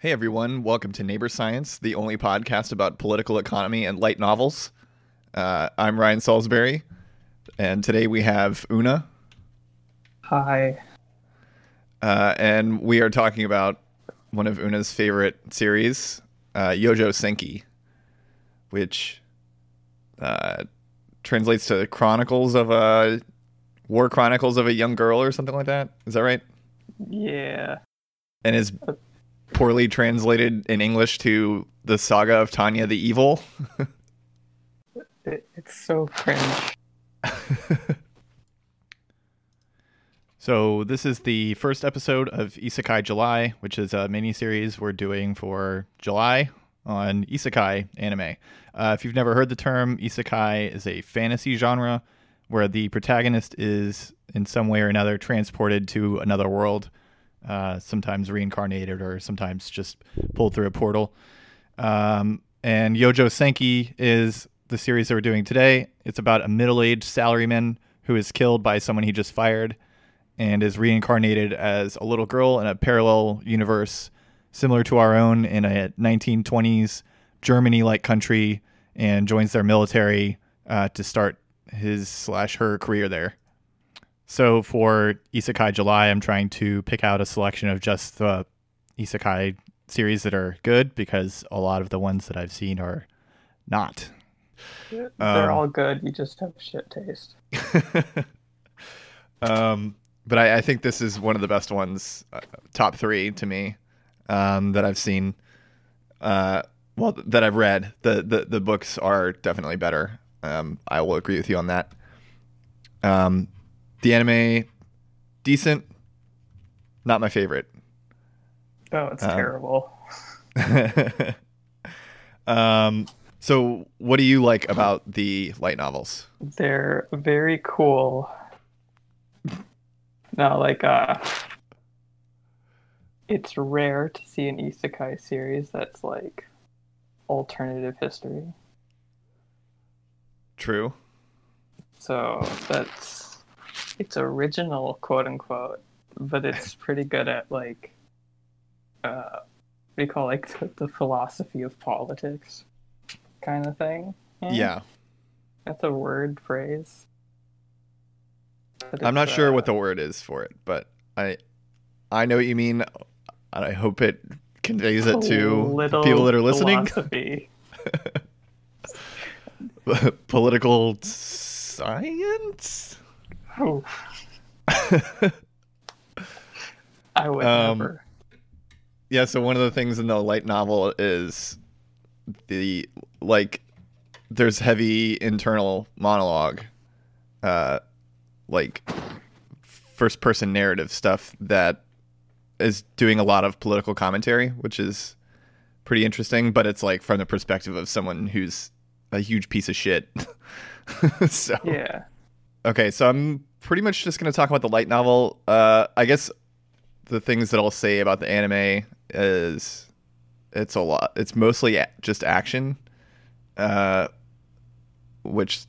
Hey everyone, welcome to Neighbor Science, the only podcast about political economy and light novels. Uh, I'm Ryan Salisbury, and today we have Una, Hi. uh, and we are talking about one of Una's favorite series, uh, Yojo Senki, which uh, translates to Chronicles of a War Chronicles of a Young Girl or something like that. Is that right? Yeah. And is poorly translated in English to the Saga of Tanya the Evil. It, it's so cringe. So this is the first episode of Isekai July, which is a mini series we're doing for July on Isekai anime. Uh, if you've never heard the term, Isekai is a fantasy genre where the protagonist is in some way or another transported to another world, uh, sometimes reincarnated or sometimes just pulled through a portal. Um, and Yojo Senki is the series that we're doing today. It's about a middle-aged salaryman who is killed by someone he just fired and is reincarnated as a little girl in a parallel universe similar to our own in a 1920s Germany like country and joins their military uh, to start his slash her career there. So for Isekai July, I'm trying to pick out a selection of just the Isekai series that are good because a lot of the ones that I've seen are not. They're Um, all good. You just have shit taste. um, but I, I think this is one of the best ones, uh, top three to me, um, that I've seen. Uh, well, that I've read. The, the the books are definitely better. Um, I will agree with you on that. Um, the anime, decent, not my favorite. Oh, it's Um, terrible. um, so what do you like about the light novels? They're very cool. Now, like, uh, it's rare to see an isekai series that's like alternative history. True. So that's it's original, quote unquote, but it's pretty good at like uh what do you call like the, the philosophy of politics kind of thing. Yeah. That's a word phrase. I'm not sure uh, what the word is for it, but I I know what you mean. and I hope it conveys it to people that are listening. Political science. I would Um, never. yeah. So one of the things in the light novel is the like there's heavy internal monologue, uh, like first person narrative stuff that is doing a lot of political commentary, which is pretty interesting. But it's like from the perspective of someone who's a huge piece of shit. so Yeah. Okay, so I'm pretty much just going to talk about the light novel. Uh, I guess the things that I'll say about the anime is it's a lot. It's mostly a- just action, uh, which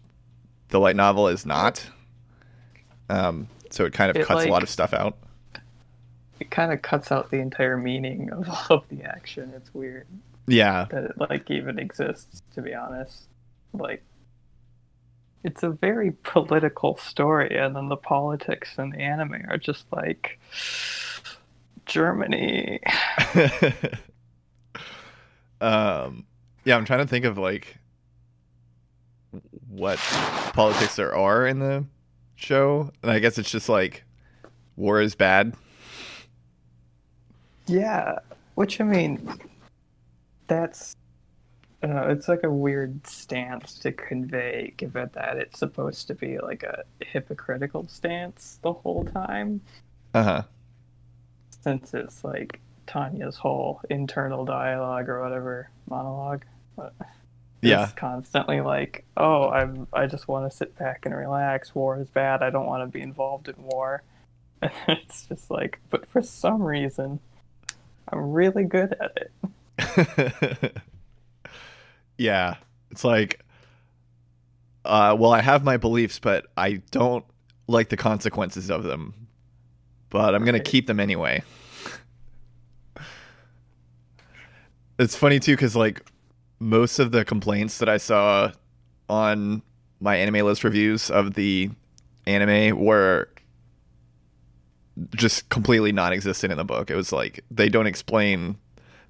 the light novel is not. Um, so it kind of It, cuts a lot of stuff out. It kind of cuts out the entire meaning of all of the action. It's weird. Yeah, that it like even exists to be honest like it's a very political story and then the politics and the anime are just like germany um, yeah. I'm trying to think of like what politics there are in the show, and I guess it's just like war is bad. yeah which i mean that's I it's like a weird stance to convey, given that it's supposed to be like a hypocritical stance the whole time. Uh huh. since it's like Tanya's whole internal dialogue or whatever monologue. But Yeah. it's constantly like, "Oh, I'm I just want to sit back and relax. War is bad. I don't want to be involved in war." And it's just like, but for some reason, I'm really good at it. yeah. It's like, uh, well, I have my beliefs, but I don't like the consequences of them. But I'm gonna keep them anyway. It's funny too because like most of the complaints that I saw on my anime list reviews of the anime were just completely non-existent in the book. It was like they don't explain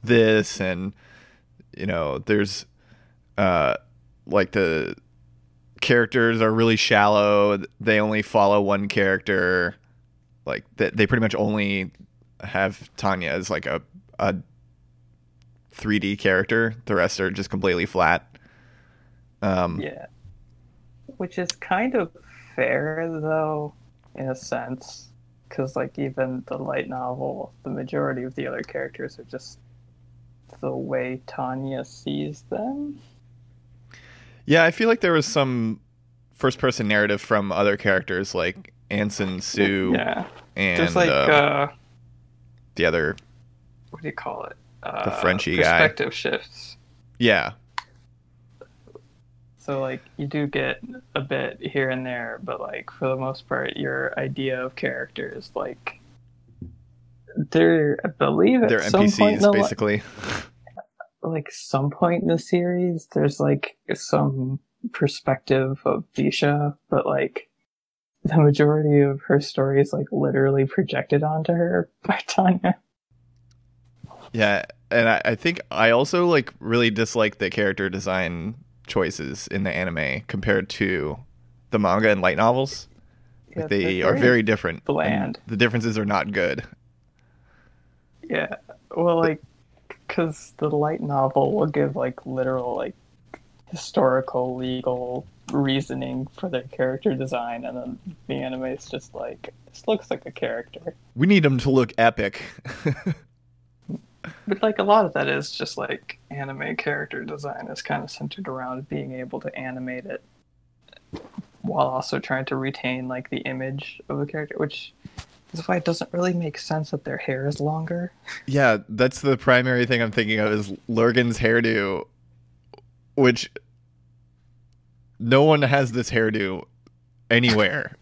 this, and you know, there's uh like the characters are really shallow. They only follow one character. Like they, they pretty much only have Tanya as like a a 3D character. The rest are just completely flat. Um, Yeah. Which is kind of fair, though, in a sense. Because, like, even the light novel, the majority of the other characters are just the way Tanya sees them. Yeah, I feel like there was some first person narrative from other characters like Anson Sue Yeah. and There's, like, uh, uh, the other. what do you call it? Uh, Frenchie guy. perspective shifts. Yeah, So like you do get a bit here and there, but like for the most part, your idea of characters like they're I believe at they're some point NPCs the, li- basically. like some point in the series, there's like some perspective of Visha, but like the majority of her story is like literally projected onto her by Tanya. Yeah, and I, I think I also like really dislike the character design choices in the anime compared to the manga and light novels. Yeah, Like they they're very different. and bland. The differences are not good. Yeah. Well, like, because the light novel will give like literal like historical legal reasoning for their character design, and then the anime is just like this looks like a character. We need them to look epic. But like a lot of that is just like anime character design is kind of centered around being able to animate it while also trying to retain like the image of the character, which is why it doesn't really make sense that their hair is longer. yeah, that's the primary thing I'm thinking of is Lergen's hairdo, which no one has this hairdo anywhere.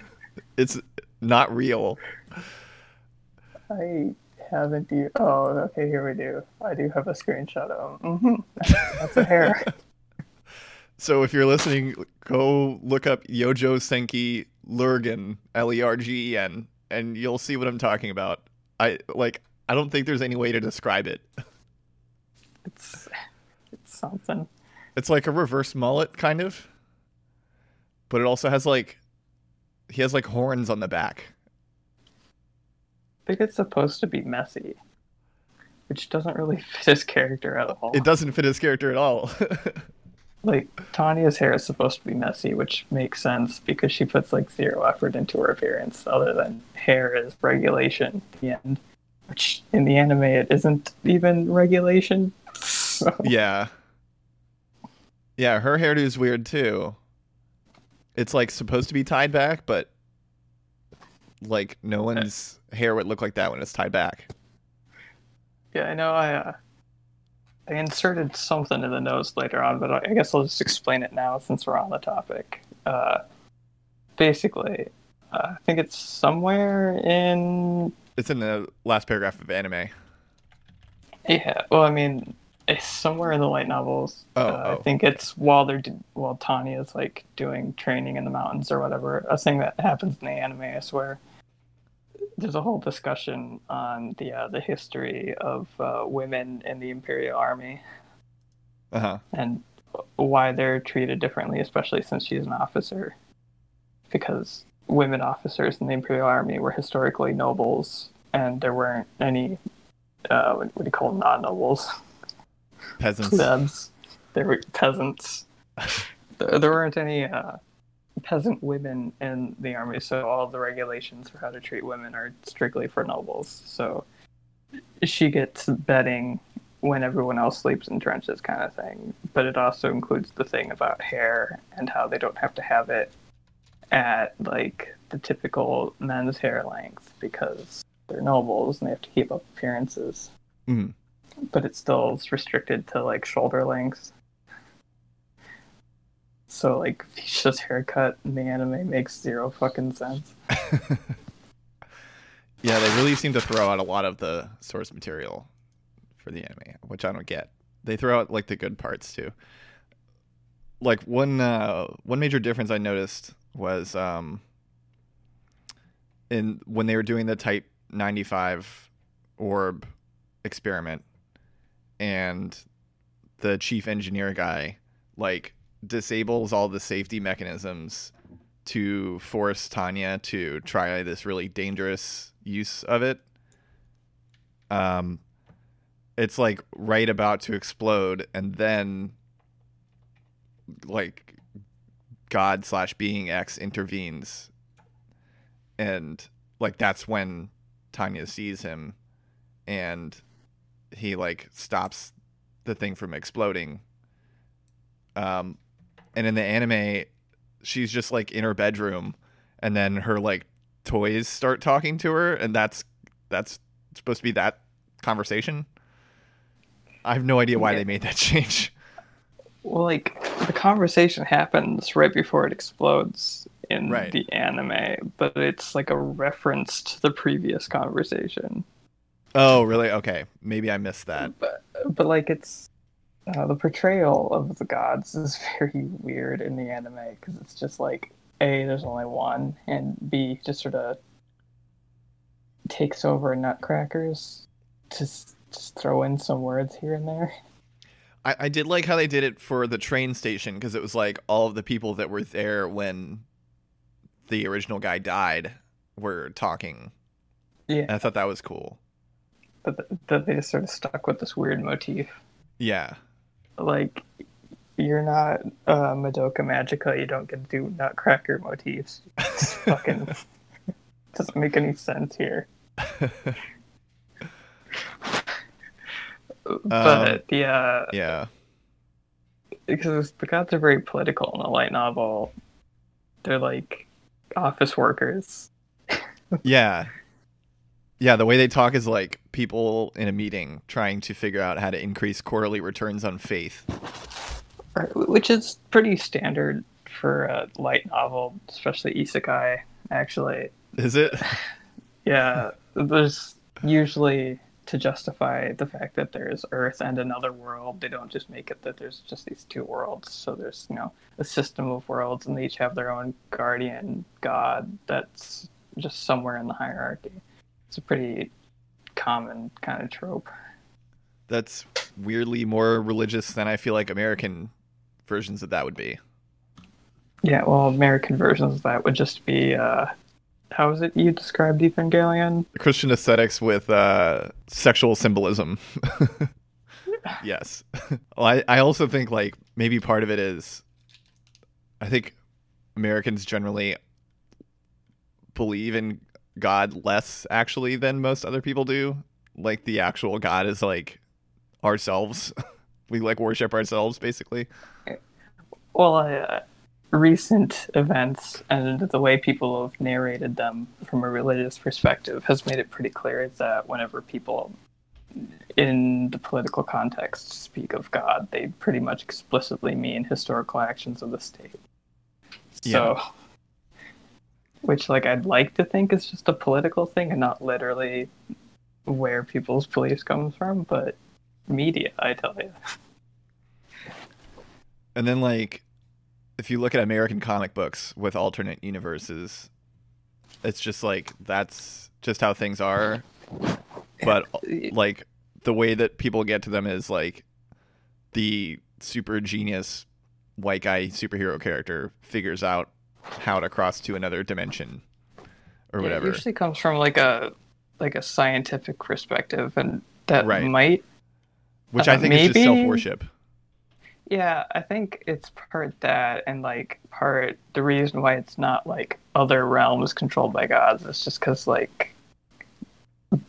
it's not real. I haven't you. Oh, okay. Here we do. I do have a screenshot of him. hmm That's a hair. So if you're listening, go look up Yojo Senki Lergen, L E R G E N, and you'll see what I'm talking about. I like I don't think there's any way to describe it. It's it's something. It's like a reverse mullet kind of. But it also has like he has like horns on the back. I think it's supposed to be messy, which doesn't really fit his character at all. It doesn't fit his character at all. Like Tanya's hair is supposed to be messy, which makes sense because she puts like zero effort into her appearance, other than hair is regulation at the end. Which in the anime it isn't even regulation. So yeah. Yeah, her hairdo is weird too. It's like supposed to be tied back, but like no one's hair would look like that when it's tied back. Yeah, I know. I uh, I inserted something in the notes later on, but I guess I'll just explain it now since we're on the topic. Uh, basically, uh, I think it's somewhere in It's in the last paragraph of anime. yeah. Well, I mean, it's somewhere in the light novels. Oh, uh, oh. I think it's while they're do- while Tanya's like doing training in the mountains or whatever. A thing that happens in the anime, I swear. There's a whole discussion on the uh, the history of uh, women in the Imperial Army. Uh huh. and why they're treated differently, especially since she's an officer. Because women officers in the Imperial Army were historically nobles, and there weren't any, uh, what do you call non nobles? Peasants. Plebs. They were peasants. there, there weren't any uh, peasant women in the army, so all the regulations for how to treat women are strictly for nobles. So she gets bedding when everyone else sleeps in trenches, kind of thing. But it also includes the thing about hair and how they don't have to have it at like the typical men's hair length because they're nobles and they have to keep up appearances. Mhm. But it still is restricted to like shoulder length. So like Visha's haircut in the anime makes zero fucking sense. Yeah, they really seem to throw out a lot of the source material for the anime, which I don't get. They throw out like the good parts too. Like one uh, one major difference I noticed was um, in when they were doing the Type 95 orb experiment, and the chief engineer guy like disables all the safety mechanisms to force Tanya to try this really dangerous use of it. Um, it's like right about to explode, and then like God slash being X intervenes, and like that's when Tanya sees him, and he like stops the thing from exploding. Um, and in the anime, she's just like in her bedroom, and then her like toys start talking to her, and that's that's supposed to be that conversation. I have no idea why Yeah. they made that change. Well, like the conversation happens right before it explodes in Right. the anime, but it's like a reference to the previous conversation. Oh, really? Okay, maybe I missed that. But but like it's uh, the portrayal of the gods is very weird in the anime because it's just like a there's only one and b just sort of takes over nutcrackers just just throw in some words here and there. I, I did like how they did it for the train station because it was like all of the people that were there when the original guy died were talking. Yeah, And I thought that was cool. but th- that they just sort of stuck with this weird motif. Yeah. Like you're not uh, Madoka Magica. You don't get to do Nutcracker motifs. It's fucking doesn't make any sense here. But yeah, yeah. because the gods are very political in the light novel. They're like office workers. Yeah. Yeah, the way they talk is like people in a meeting trying to figure out how to increase quarterly returns on faith. Uh, which is pretty standard for a light novel, especially isekai. Actually, Is it? yeah, there's usually to justify the fact that there's Earth and another world. They don't just make it that there's just these two worlds. So there's you know a system of worlds, and they each have their own guardian god that's just somewhere in the hierarchy. It's a pretty common kind of trope. That's weirdly more religious than I feel like American versions of that would be. Yeah, well, American versions of that would just be uh, how is it you described Evangelion? Christian aesthetics with uh, sexual symbolism. yes. well, I, I also think like maybe part of it is I think Americans generally believe in God less actually than most other people do. Like the actual God is like ourselves. we like worship ourselves basically. Well, uh, recent events and the way people have narrated them from a religious perspective has made it pretty clear that whenever people in the political context speak of God, they pretty much explicitly mean historical actions of the state. So, which, like, I'd like to think is just a political thing and not literally where people's beliefs comes from, but media, I tell you. And then like if you look at American comic books with alternate universes, it's just like that's just how things are. But like the way that people get to them is like the super genius white guy superhero character figures out how to cross to another dimension or Yeah, whatever. It usually comes from like a like a scientific perspective, and that Right. might. which I uh, think is just self worship. Yeah, I think it's part that, and like part the reason why it's not like other realms controlled by gods is just because like,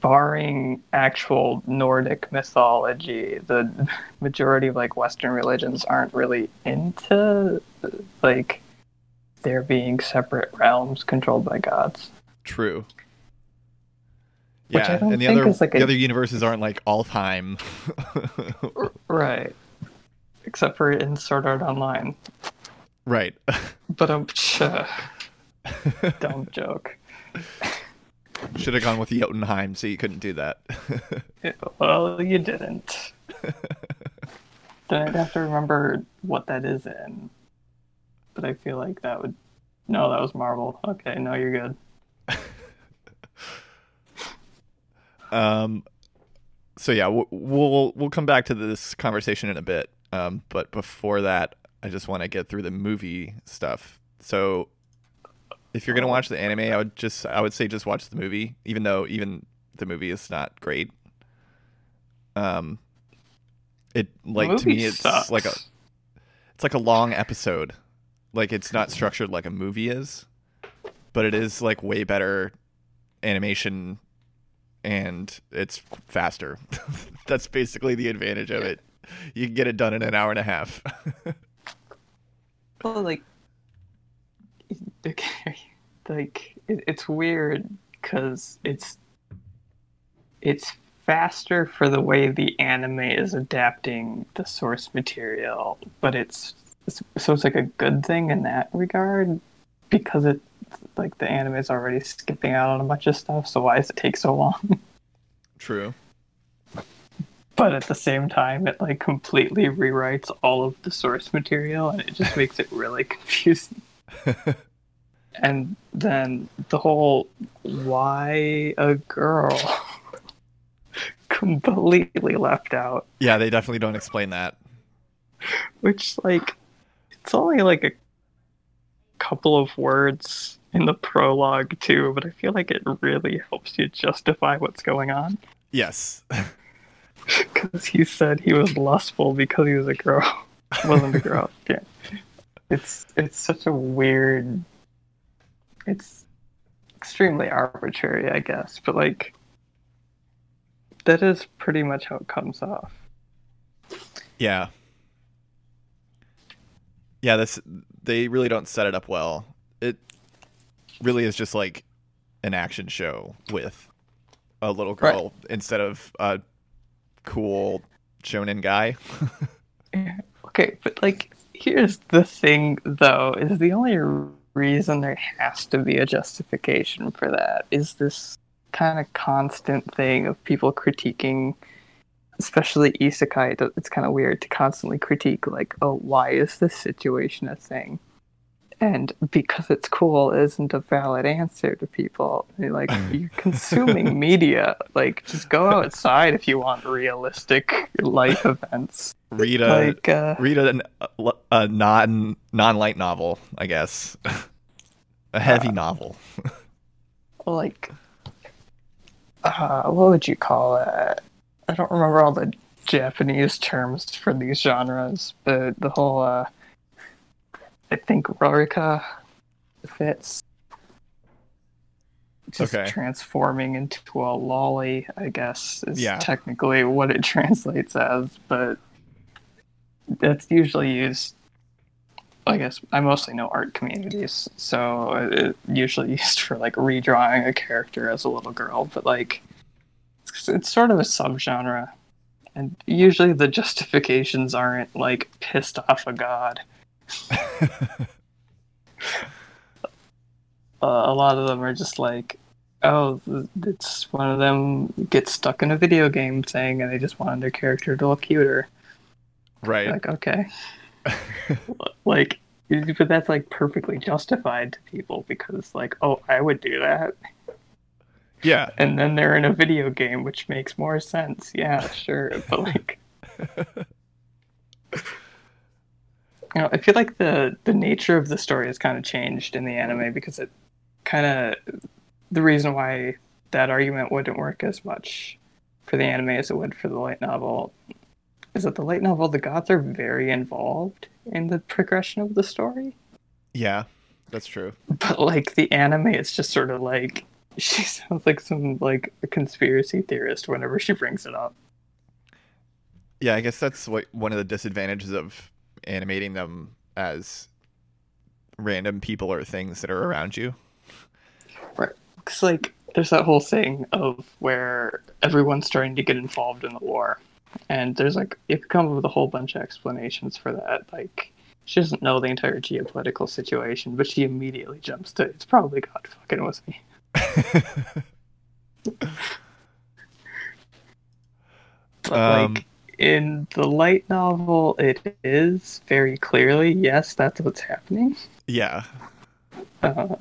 barring actual Nordic mythology, the majority of like Western religions aren't really into like there being separate realms controlled by gods. True. Which Yeah, and the other like, the a- other universes aren't like all time. Right. Except for in Sword Art Online. right. But um, I'm sure. dumb joke. Should have gone with Jotunheim, so you couldn't do that. well, you didn't. then I'd have to remember what that is in. But I feel like that would. No, that was Marvel. Okay, no, you're good. um. So yeah, we'll we'll, we'll come back to this conversation in a bit. Um, but before that, I just want to get through the movie stuff. So if you're gonna watch the anime, I would just I would say just watch the movie, even though even the movie is not great. Um, it like to me it's sucks. like a it's like a long episode. Like it's not structured like a movie is, but it is like way better animation and it's faster. That's basically the advantage of it. You can get it done in an hour and a half. Well, like, okay, like it, it's weird because it's it's faster for the way the anime is adapting the source material, but it's, it's so it's like a good thing in that regard because it like the anime is already skipping out on a bunch of stuff. So why does it take so long? True. but at the same time it like completely rewrites all of the source material and it just makes it really confusing and then the whole why a girl completely left out Yeah, they definitely don't explain that. which like it's only like a couple of words in the prologue too but i feel like it really helps you justify what's going on. Yes. because he said he was lustful because he was a girl. Wasn't a girl. Yeah. It's it's such a weird it's extremely arbitrary i guess but like that is pretty much how it comes off. Yeah. Yeah, this they really don't set it up well. It really is just like an action show with a little Right. girl instead of a cool shonen guy. okay but like here's the thing though is the only reason there has to be a justification for that is this kind of constant thing of people critiquing especially isekai it's kind of weird to constantly critique like oh why is this situation a thing? And because it's cool isn't a valid answer to people. They're like you're consuming media. Like just go outside if you want realistic life events. Read a like uh read a, a non non light novel, I guess. a heavy novel. like uh what would you call it i don't remember all the japanese terms for these genres but the whole uh i think rorica fits just Okay. transforming into a lolly i guess is Yeah. technically what it translates as but that's usually used I guess I mostly know art communities, so it usually used for like redrawing a character as a little girl, but like it's, sort of a subgenre, and usually the justifications aren't like pissed off a god. Uh, a lot of them are just like, oh, it's one of them gets stuck in a video game thing, and they just wanted their character to look cuter. right. Like, okay. like but that's like perfectly justified to people because like oh i would do that yeah. and then they're in a video game which makes more sense yeah sure but like you know i feel like the the nature of the story has kind of changed in the anime because it kind of the reason why that argument wouldn't work as much for the anime as it would for the light novel is that the light novel the gods are very involved in the progression of the story Yeah. That's true. but like the anime it's just sort of like she sounds like some like a conspiracy theorist whenever she brings it up Yeah, I guess that's what one of the disadvantages of animating them as random people or things that are around you. Right. because like there's that whole thing of where everyone's starting to get involved in the war and there's like you could come up with a whole bunch of explanations for that like she doesn't know the entire geopolitical situation but she immediately jumps to it's probably god fucking with me But Um, like in the light novel, it is very clearly yes, that's what's happening. yeah. Uh,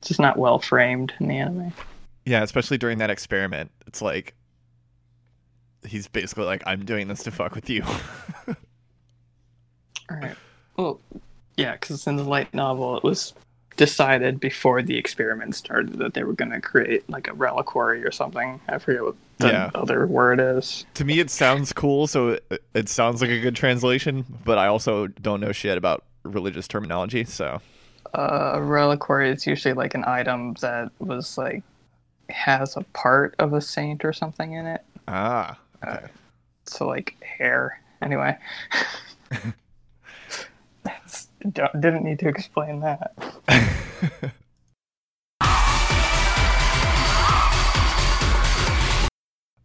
it's just not well framed in the anime. Yeah, especially during that experiment. It's like he's basically like, I'm doing this to fuck with you. All right. Well, yeah, because in the light novel, it was decided before the experiment started that they were going to create like a reliquary or something. I forget what the Yeah. other word is. to me, it sounds cool, so it, it sounds like a good translation, but I also don't know shit about religious terminology, so. Uh, a reliquary is usually like an item that was like has a part of a saint or something in it. Ah. Uh, so like hair. Anyway, That's, don't, didn't need to explain that.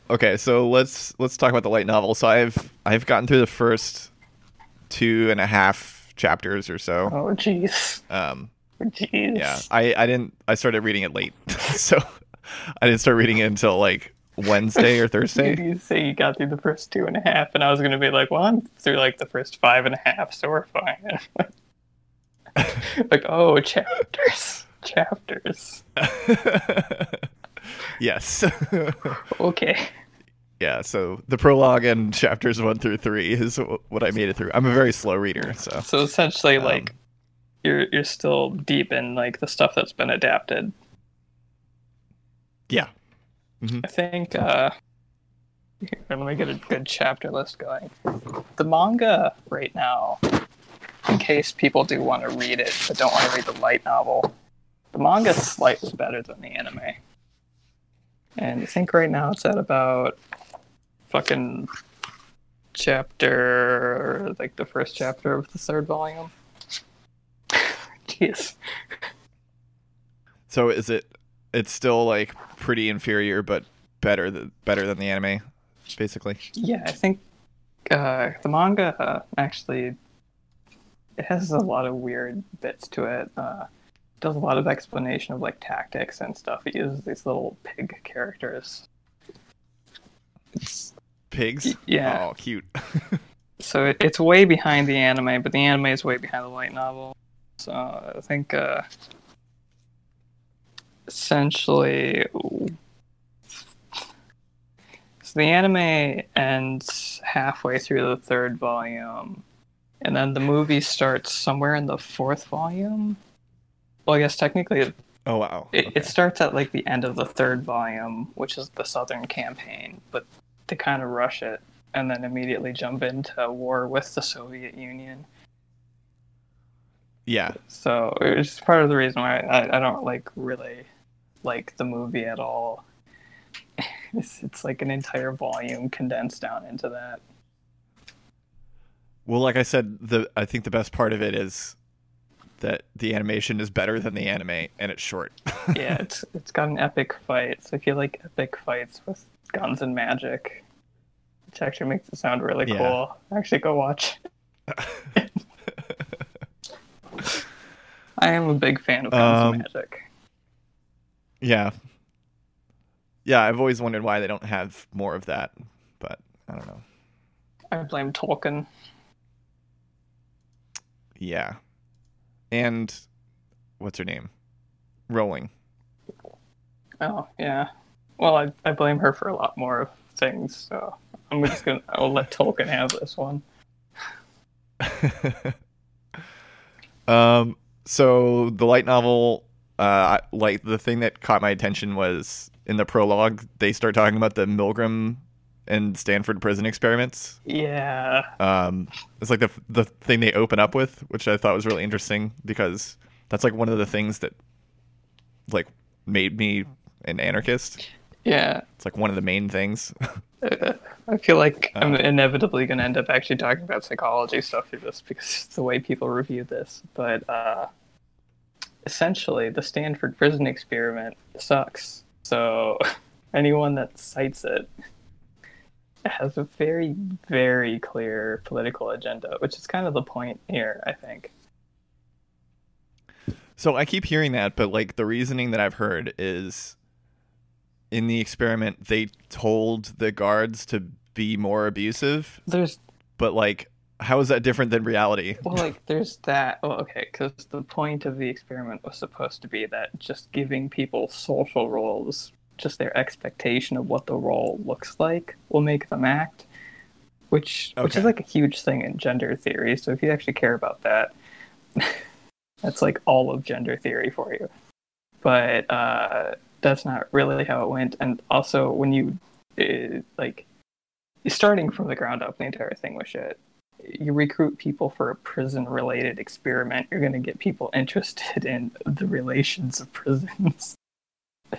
Okay, so let's let's talk about the light novel. So I've I've gotten through the first two and a half chapters or so. Oh jeez, Um, jeez. yeah, I I didn't I started reading it late, so I didn't start reading it until like Wednesday or Thursday. You say you got through the first two and a half, and I was gonna be like, well, I'm through like the first five and a half, so we're fine. like, oh, chapters, chapters. yes. Okay. yeah. So the prologue and chapters one through three is what I made it through. I'm a very slow reader, so So essentially, Um, like, you're you're still deep in like the stuff that's been adapted. yeah. I think. uh here, Let me get a good chapter list going. The manga right now, in case people do want to read it but don't want to read the light novel, the manga's slightly better than the anime. And I think right now it's at about fucking chapter, like the first chapter of the third volume. Jeez. So is it? It's still like pretty inferior, but better th- better than the anime, basically. Yeah, I think uh, the manga uh, actually it has a lot of weird bits to it. Uh, does a lot of explanation of like tactics and stuff. It uses these little pig characters. It's Pigs. Yeah. Oh, cute. so it, it's way behind the anime, but the anime is way behind the light novel. So I think uh, essentially, so the anime ends halfway through the third volume, and then the movie starts somewhere in the fourth volume. Well, I guess technically it, oh wow. it, Okay. it starts at like the end of the third volume, which is the Southern Campaign, but they kind of rush it and then immediately jump into war with the Soviet Union. yeah. So it's part of the reason why I, I don't like really like the movie at all. It's, it's like an entire volume condensed down into that. Well, like I said, the I think the best part of it is that the animation is better than the anime, and it's short. Yeah, it's it's got an epic fight. So if you like epic fights with guns and magic, which actually makes it sound really Yeah. cool, actually go watch. I am a big fan of guns Um, and magic. yeah. Yeah, I've always wondered why they don't have more of that, but I don't know. I blame Tolkien. Yeah. And what's her name? Rowling. Oh yeah. Well, I, I blame her for a lot more things. So I'm just gonna I'll let Tolkien have this one. um so the light novel uh like the thing that caught my attention was in the prologue they start talking about the Milgram and Stanford prison experiments. Yeah. Um it's like the the thing they open up with, which I thought was really interesting because that's like one of the things that like made me an anarchist. Yeah. It's like one of the main things. Uh, I feel like I'm Uh. inevitably going to end up actually talking about psychology stuff through this because it's the way people review this. But uh, essentially, the Stanford prison experiment sucks. So anyone that cites it has a very, very clear political agenda, which is kind of the point here, I think. So I keep hearing that, but like the reasoning that I've heard is in the experiment they told the guards to be more abusive, There's but like how is that different than reality? well, like there's that. Well, okay, because the point of the experiment was supposed to be that just giving people social roles, just their expectation of what the role looks like, will make them act. Which which is like a huge thing in gender theory. So if you actually care about that, that's like all of gender theory for you. But uh, that's not really how it went. And also, when you uh, like starting from the ground up, the entire thing was shit you recruit people for a prison related experiment, you're going to get people interested in the relations of prisons.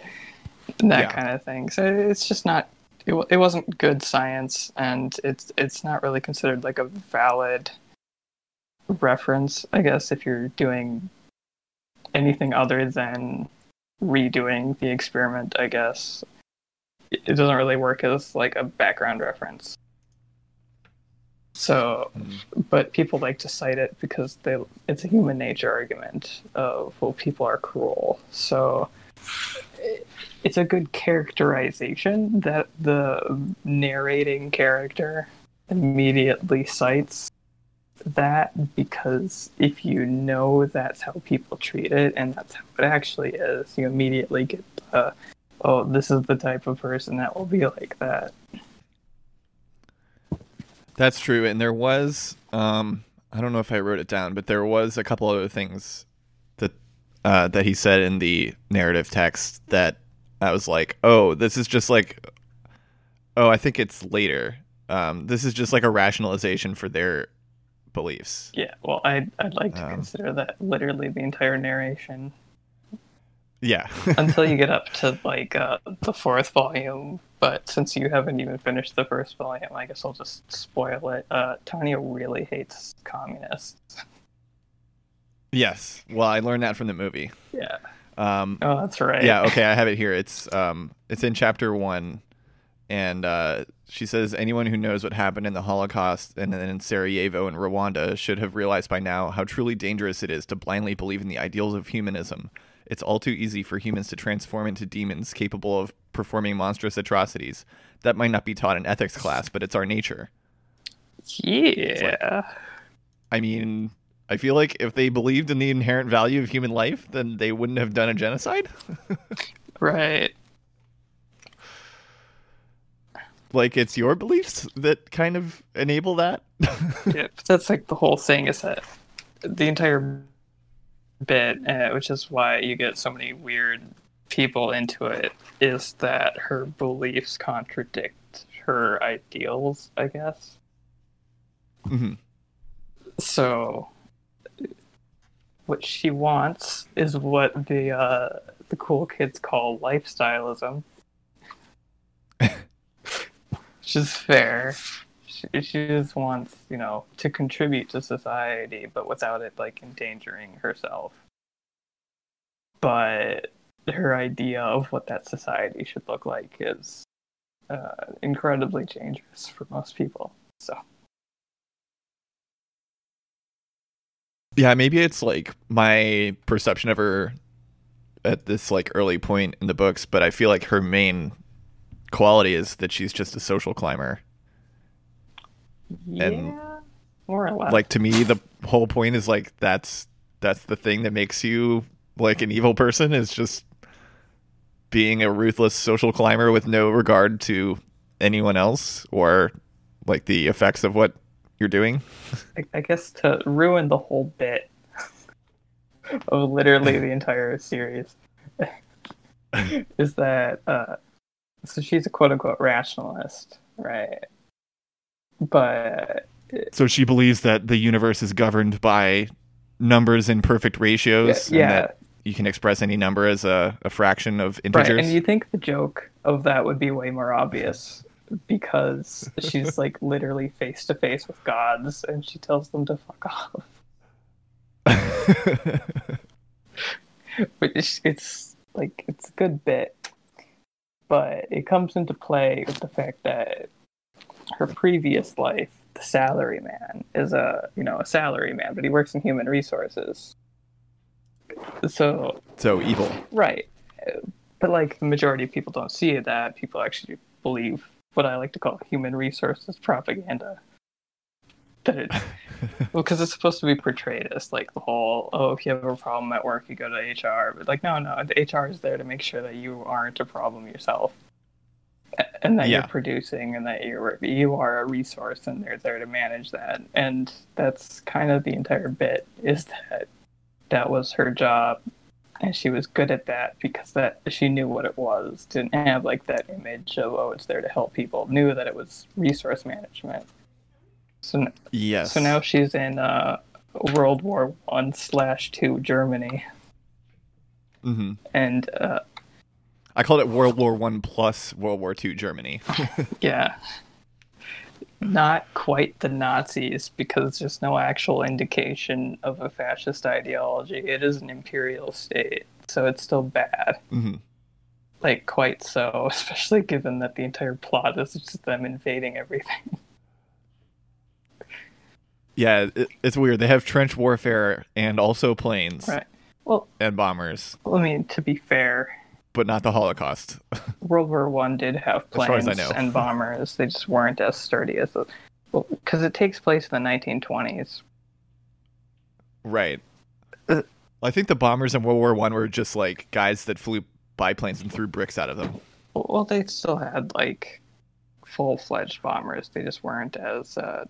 that Yeah. kind of thing. So it's just not it, it wasn't good science and it's it's not really considered like a valid reference, I guess if you're doing anything other than redoing the experiment, I guess. It it doesn't really work as like a background reference. So, hmm. but people like to cite it because they it's a human nature argument of well people are cruel. So it- it's a good characterization that the narrating character immediately cites that because if you know that's how people treat it and that's how it actually is, you immediately get the oh this is the type of person that will be like that. That's true, and there was um I don't know if I wrote it down, but there was a couple other things that uh, that he said in the narrative text that I was like, oh, this is just like, oh, I think it's later. Um, this is just like a rationalization for their beliefs. Yeah, well, I'd, I'd like to Um, consider that literally the entire narration Yeah, until you get up to like uh, the fourth volume. But since you haven't even finished the first volume, I guess I'll just spoil it. Uh, Tanya really hates communists. yes. Well, I learned that from the movie. Yeah. Um, Oh, that's right. yeah okay i have it here it's um it's in chapter one and uh she says anyone who knows what happened in the holocaust and then in sarajevo and rwanda should have realized by now how truly dangerous it is to blindly believe in the ideals of humanism it's all too easy for humans to transform into demons capable of performing monstrous atrocities that might not be taught in ethics class but it's our nature Yeah. i mean i feel like if they believed in the inherent value of human life then they wouldn't have done a genocide Right. like it's your beliefs that kind of enable that yeah, that's like the whole thing is that the entire bit, uh, which is why you get so many weird people into it, is that her beliefs contradict her ideals, I guess. Mhm. So, what she wants is what the uh, the cool kids call lifestyleism, which is fair. She, she just wants, you know, to contribute to society, but without it like endangering herself. But her idea of what that society should look like is uh, incredibly dangerous for most people. So. Yeah, maybe it's like my perception of her at this like early point in the books, but I feel like her main quality is that she's just a social climber. Yeah, And, more or less. Like to me the whole point is like that's that's the thing that makes you like an evil person is just being a ruthless social climber with no regard to anyone else or like the effects of what you're doing. I, I guess to ruin the whole bit of literally the entire series is that uh, so she's a quote unquote rationalist, right? But So she believes that the universe is governed by numbers in perfect ratios, Yeah, and yeah. that you can express any number as a, a fraction of right, integers. and you think the joke of that would be way more obvious because she's like literally face to face with gods and she tells them to fuck off. which it's like it's a good bit but it comes into play with the fact that her previous life the salary man is a you know a salary man but he works in human resources so so evil. right but like the majority of people don't see that. People actually believe what I like to call human resources propaganda. That it, well, because it's supposed to be portrayed as like the whole, oh, if you have a problem at work, you go to HR. But like, no, no, the HR is there to make sure that you aren't a problem yourself, and that Yeah. you're producing, and that you're you are a resource, and they're there to manage that. And that's kind of the entire bit is that that was her job and she was good at that because that she knew what it was didn't have like that image of oh it's there to help people knew that it was resource management so, Yes. so now she's in uh, world war one slash two germany mm-hmm. and uh, I called it World War One plus World War Two Germany. yeah not quite the nazis because there's no actual indication of a fascist ideology it is an imperial state so it's still bad hmm like quite so, especially given that the entire plot is just them invading everything. Yeah, it, it's weird. They have trench warfare and also planes Right. Well, and bombers, I mean, to be fair, but not the Holocaust. World War One did have planes and bombers. They just weren't as sturdy as the. Because it takes place in the 1920s. right. Uh, I think the bombers in World War One were just like guys that flew biplanes and threw bricks out of them. Well, they still had like full-fledged bombers. They just weren't as, uh,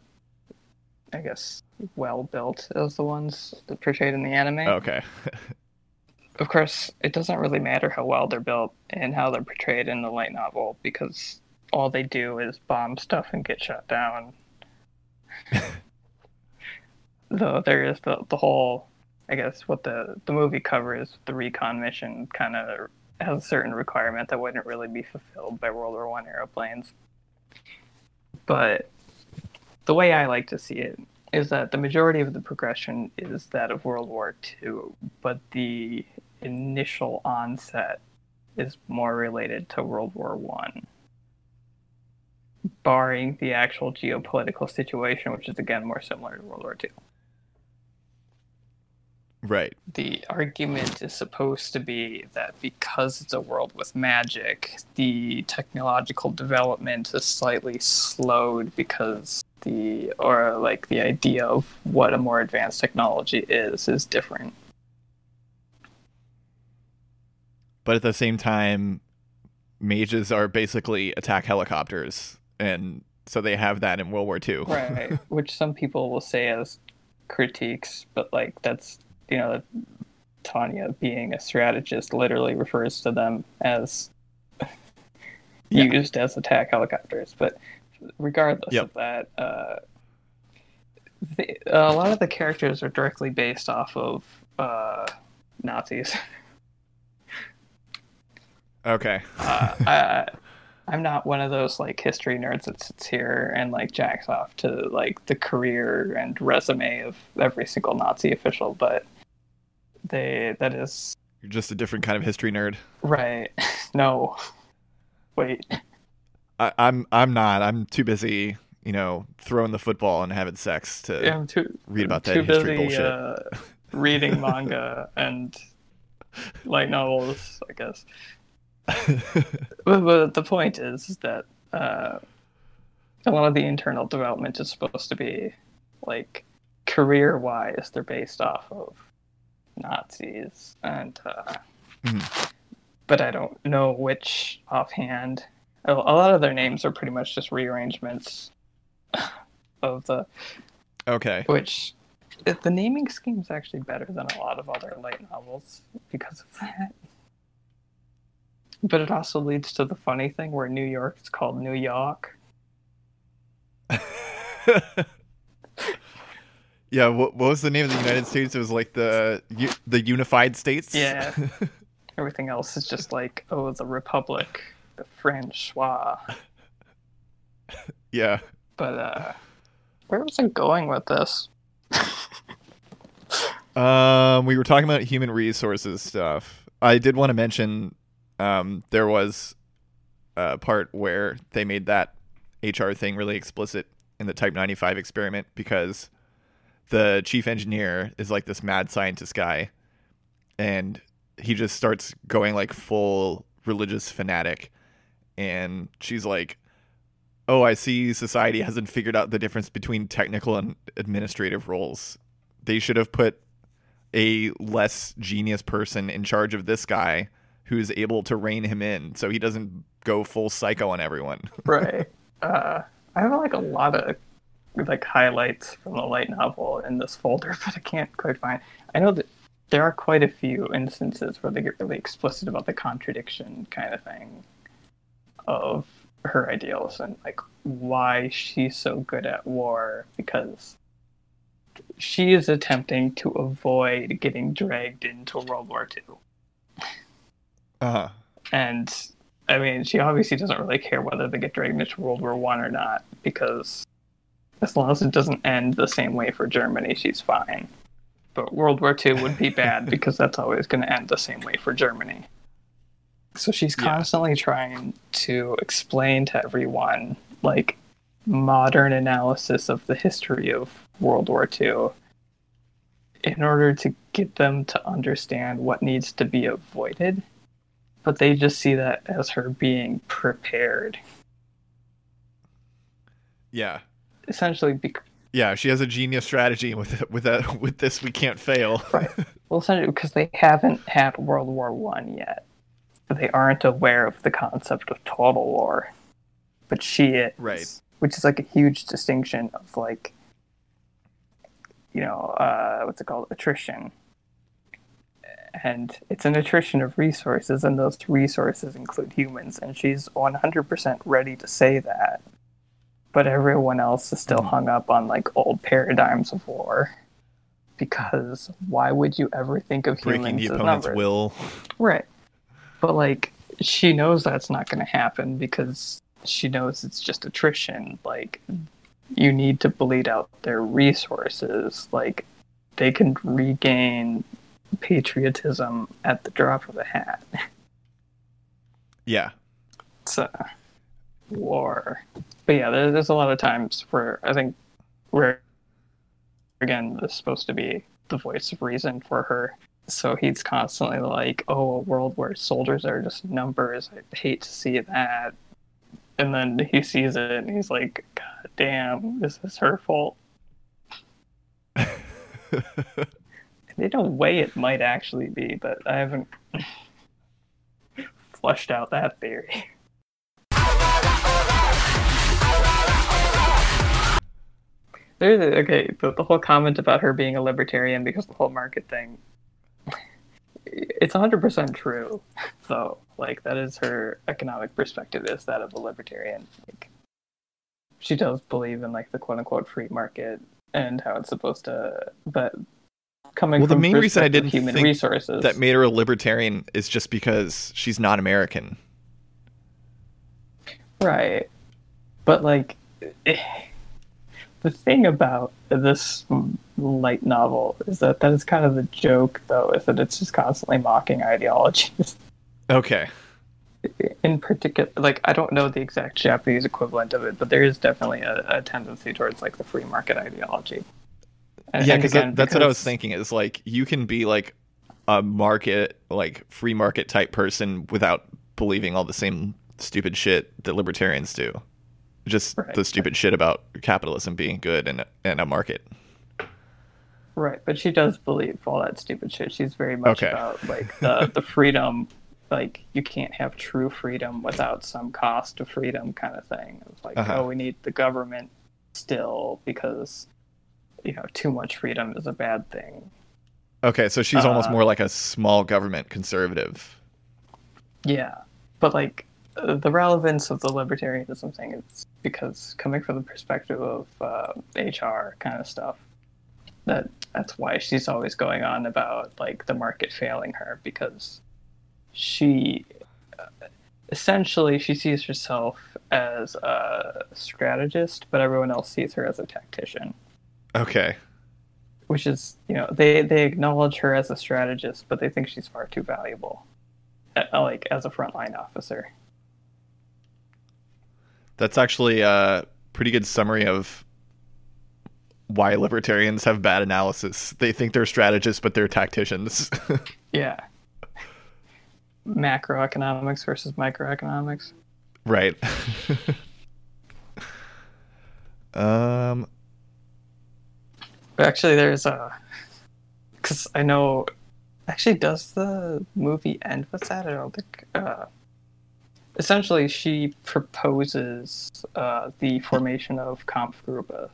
I guess, well built as the ones that portrayed in the anime. Okay. of course, it doesn't really matter how well they're built and how they're portrayed in the light novel because all they do is bomb stuff and get shot down. Though there is the the whole, I guess, what the the movie covers, the recon mission, kind of has a certain requirement that wouldn't really be fulfilled by World War One airplanes. But the way I like to see it is that the majority of the progression is that of World War II, but the initial onset is more related to World War One, barring the actual geopolitical situation, which is again more similar to World War Two. right. The argument is supposed to be that because it's a world with magic, the technological development is slightly slowed because the or like the idea of what a more advanced technology is is different. But at the same time, mages are basically attack helicopters, and so they have that in World War II. right which some people will say as critiques but like that's you know tanya being a strategist literally refers to them as Yeah. used as attack helicopters but regardless Yep. of that uh, the, a lot of the characters are directly based off of uh, nazis Okay. uh, I, I'm not one of those like history nerds that sits here and like jacks off to like the career and resume of every single Nazi official, but they that is You're just a different kind of history nerd. right. No, wait. I, I'm I'm not. I'm too busy, you know, throwing the football and having sex to I'm too read about that history busy bullshit. uh, reading manga and light novels, I guess. But, but the point is, is that uh, a lot of the internal development is supposed to be like career wise, they're based off of Nazis, and uh, Mhm. but I don't know which offhand. A, a lot of their names are pretty much just rearrangements of the okay. which the the naming scheme is actually better than a lot of other light novels because of that. But it also leads to the funny thing where New York is called New York. yeah. What, what was the name of the United States? It was like the the Unified States. Yeah. Everything else is just like, oh, the Republic, the Francois. yeah. But uh, where was I going with this? Um, we were talking about human resources stuff. I did want to mention, um, there was a part where they made that HR thing really explicit in the Type 95 experiment because the chief engineer is like this mad scientist guy, and he just starts going like full religious fanatic, and she's like, "Oh, I see. Society hasn't figured out the difference between technical and administrative roles. They should have put a less genius person in charge of this guy." Who's able to rein him in so he doesn't go full psycho on everyone. right. Uh, I have like a lot of like highlights from the light novel in this folder, but I can't quite find. I know that there are quite a few instances where they get really explicit about the contradiction kind of thing of her ideals and like why she's so good at war because she is attempting to avoid getting dragged into World War II. Uh-huh. And I mean, she obviously doesn't really care whether they get dragged into World War One or not, because as long as it doesn't end the same way for Germany, she's fine. But World War Two would be bad because that's always going to end the same way for Germany. So she's Yeah. constantly trying to explain to everyone, like, modern analysis of the history of World War II in order to get them to understand what needs to be avoided but they just see that as her being prepared. Yeah. Essentially, bec- Yeah, she has a genius strategy with with that with this we can't fail. right? Well, essentially because they haven't had World War One yet, they aren't aware of the concept of total war. But she is, Right. Which is like a huge distinction of like, you know, uh, what's it called, attrition. And it's an attrition of resources, and those resources include humans. And she's 100% ready to say that. But everyone else is still Mhm. hung up on like old paradigms of war. Because why would you ever think of Breaking humans the as opponent's numbers? will. Right. But like she knows that's not going to happen because she knows it's just attrition. Like you need to bleed out their resources. Like they can regain patriotism at the drop of a hat. Yeah. It's uh, war. But yeah, there, there's a lot of times where I think where again this is supposed to be the voice of reason for her. So he's constantly like, "Oh, a world where soldiers are just numbers. I hate to see that." And then he sees it and he's like, "God damn, this is her fault." In a way, it might actually be, but I haven't fleshed out that theory. There's a- okay, the, the whole comment about her being a libertarian because the whole market thing. It's 100% true. So, like, that is her economic perspective is that of a libertarian. Like, she does believe in, like, the quote unquote free market and how it's supposed to, but coming Well, the main reason I didn't human think resources. that made her a libertarian is just because she's not American. Right. But like eh, the thing about this light novel is that that is kind of the joke though, is that it's just constantly mocking ideologies. Okay. In particular like I don't know the exact Japanese equivalent of it, but there is definitely a, a tendency towards like the free market ideology. And- Yeah, and again, that, that's what I was thinking. Is like you can be like a market, like free market type person without believing all the same stupid shit that libertarians do. Just Right. the stupid shit about capitalism being good and and a market. Right, but she does believe all that stupid shit. She's very much Okay. about like the the freedom, like you can't have true freedom without some cost to freedom kind of thing. It's like, Uh-huh. oh, we need the government still because you know too much freedom is a bad thing. Okay, so she's almost Uh, more like a small government conservative. Yeah, but like the relevance of the libertarianism thing is because coming from the perspective of uh, HR kind of stuff, that that's why she's always going on about like the market failing her because she uh, essentially she sees herself as a strategist, but everyone else sees her as a tactician. Okay. Which is, you know, they they acknowledge her as a strategist, but they think she's far too valuable, uh, like as a frontline officer. That's actually a pretty good summary of why libertarians have bad analysis. They think they're strategists, but they're tacticians. Yeah. macroeconomics versus microeconomics. Right. um. Actually, there's a because I know. Actually, does the movie end with that? I don't think. Uh, essentially, she proposes uh, the formation of Kampfgruppe.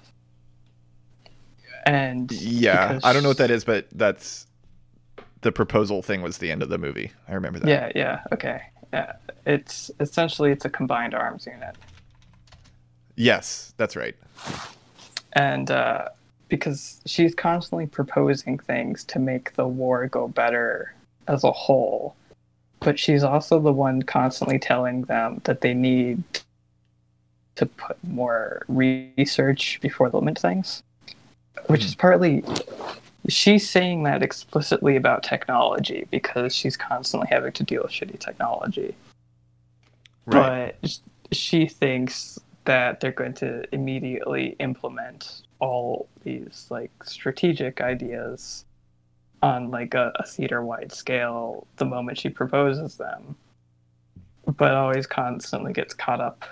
And Yeah, I don't know what that is, but that's the proposal thing was the end of the movie. I remember that. Yeah, yeah, okay. Yeah, it's essentially it's a combined arms unit, Yes, that's right. and uh, because she's constantly proposing things to make the war go better as a whole, but she's also the one constantly telling them that they need to put more research before they implement things, which is hmm. partly she's saying that explicitly about technology because she's constantly having to deal with shitty technology. Right. But she thinks that they're going to immediately implement all these like strategic ideas on like a, a theater wide scale the moment she proposes them but always constantly gets caught up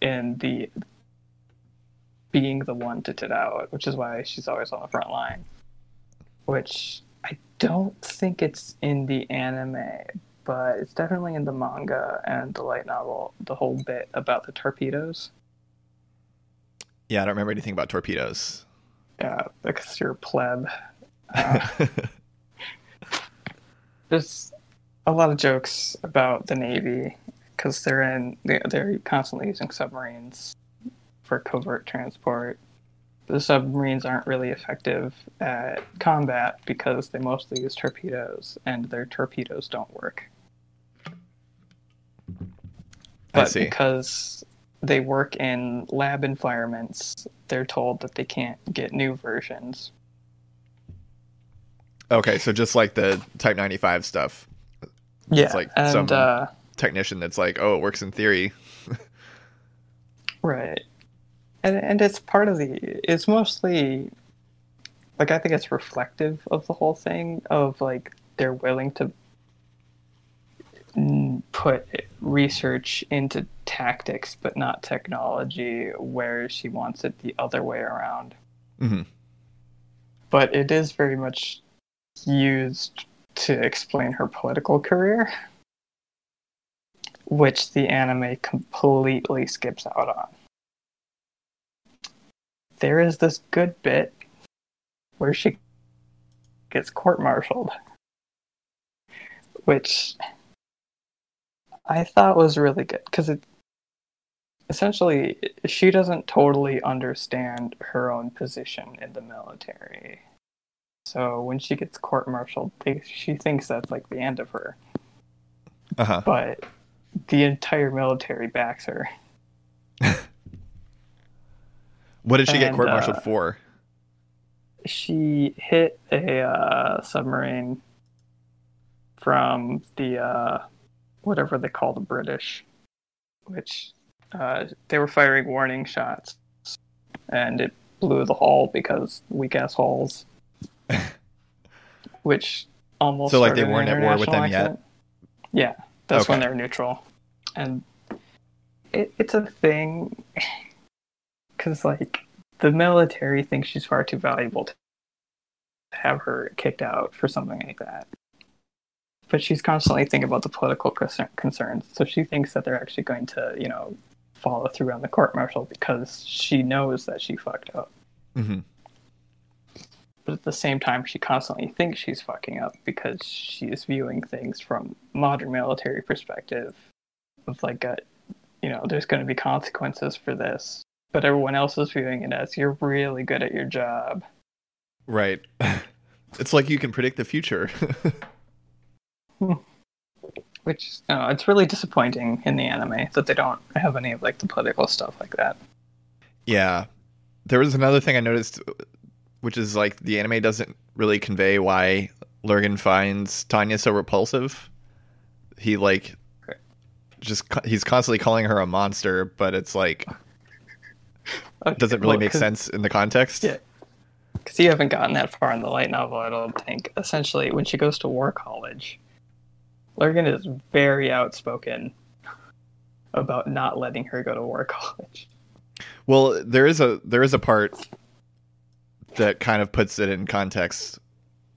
in the being the one to tit out which is why she's always on the front line which i don't think it's in the anime but it's definitely in the manga and the light novel the whole bit about the torpedoes yeah, I don't remember anything about torpedoes. yeah because you're a pleb uh, there's a lot of jokes about the navy because they're in they- they're constantly using submarines for covert transport. The submarines aren't really effective at combat because they mostly use torpedoes and their torpedoes don't work. I but because they work in lab environments they're told that they can't get new versions okay, so just like the Type 95 stuff, yeah it's like and some- uh technician that's like, oh, it works in theory. Right. And and it's part of the it's mostly like I think it's reflective of the whole thing of like they're willing to put research into tactics but not technology where she wants it the other way around. Mhm. But it is very much used to explain her political career which the anime completely skips out on. There is this good bit where she gets court martialed, which I thought was really good because it essentially she doesn't totally understand her own position in the military. So when she gets court martialed, she thinks that's like the end of her. Uh huh. But the entire military backs her. What did she get court martialed uh, for? She hit a uh, submarine from the uh, whatever they call the British, which uh, they were firing warning shots, and it blew the hull because weak ass hulls. which almost So, like, they weren't at war with them yet? Yeah, that's when they're neutral, and it, it's a thing because like the military thinks she's far too valuable to have her kicked out for something like that. But she's constantly thinking about the political concern- concerns, so she thinks that they're actually going to, you know, follow through on the court martial because she knows that she fucked up. hmm But at the same time, she constantly thinks she's fucking up because she's viewing things from modern military perspective, of like a, you know, there's going to be consequences for this. But everyone else is viewing it as you're really good at your job. Right. it's like you can predict the future. which uh, it's really disappointing in the anime that they don't have any of like the political stuff like that. yeah. There was another thing I noticed, which is like the anime doesn't really convey why Lergen finds Tanya so repulsive. He like Okay. just he's constantly calling her a monster, but it's like Okay, doesn't really well, make sense in the context. Yeah. Because you haven't gotten that far in the light novel, I don't think. Essentially, when she goes to war college, Lergen is very outspoken about not letting her go to war college. Well, there is a there is a part that kind of puts it in context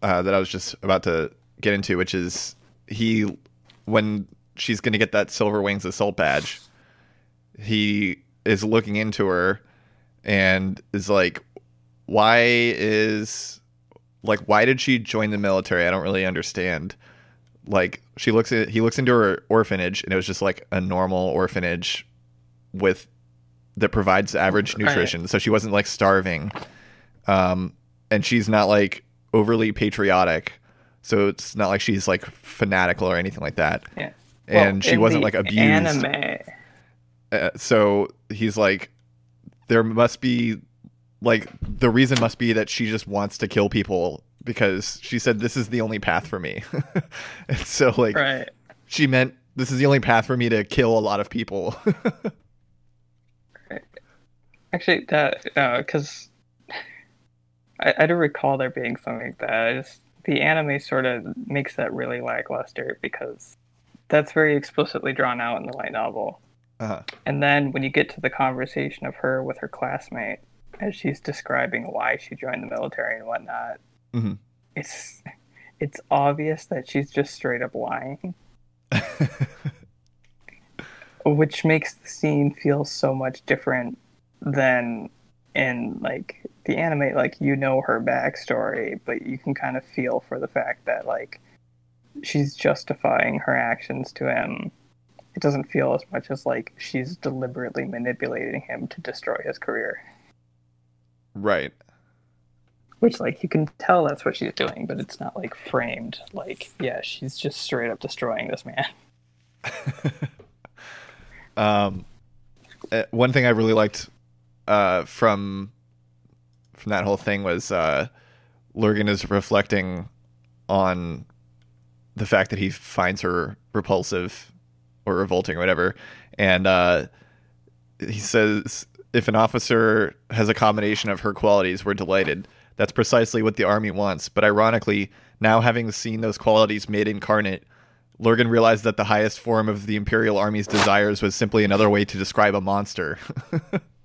uh, that I was just about to get into, which is he when she's going to get that Silver Wings Assault badge, he is looking into her and is like, "Why is like why did she join the military? I don't really understand." Like she looks at he looks into her orphanage and it was just like a normal orphanage with that provides average Right. nutrition. So she wasn't like starving. Um, and she's not like overly patriotic. So it's not like she's like fanatical or anything like that. Yeah. And she wasn't like abused. Anime. Uh, so he's like, there must be like the reason must be that she just wants to kill people because she said this is the only path for me. and so like Right. she meant this is the only path for me to kill a lot of people. Actually, that because I, I do recall there being something like that. I just, the anime sort of makes that really lackluster because that's very explicitly drawn out in the light novel. uh-huh. And then when you get to the conversation of her with her classmate, as she's describing why she joined the military and whatnot, Mhm. it's it's obvious that she's just straight up lying, which makes the scene feel so much different than in like the anime. Like you know her backstory, but you can kind of feel for the fact that like she's justifying her actions to him it doesn't feel as much as like she's deliberately manipulating him to destroy his career. right. Which like you can tell that's what she's doing, but it's not like framed like yeah, she's just straight up destroying this man. Um, uh, one thing I really liked uh, from from that whole thing was uh, Lergen is reflecting on the fact that he finds her repulsive or revolting or whatever, and uh, he says if an officer has a combination of her qualities, we're delighted. That's precisely what the army wants. But ironically, now having seen those qualities made incarnate, Lergen realized that the highest form of the Imperial Army's desires was simply another way to describe a monster.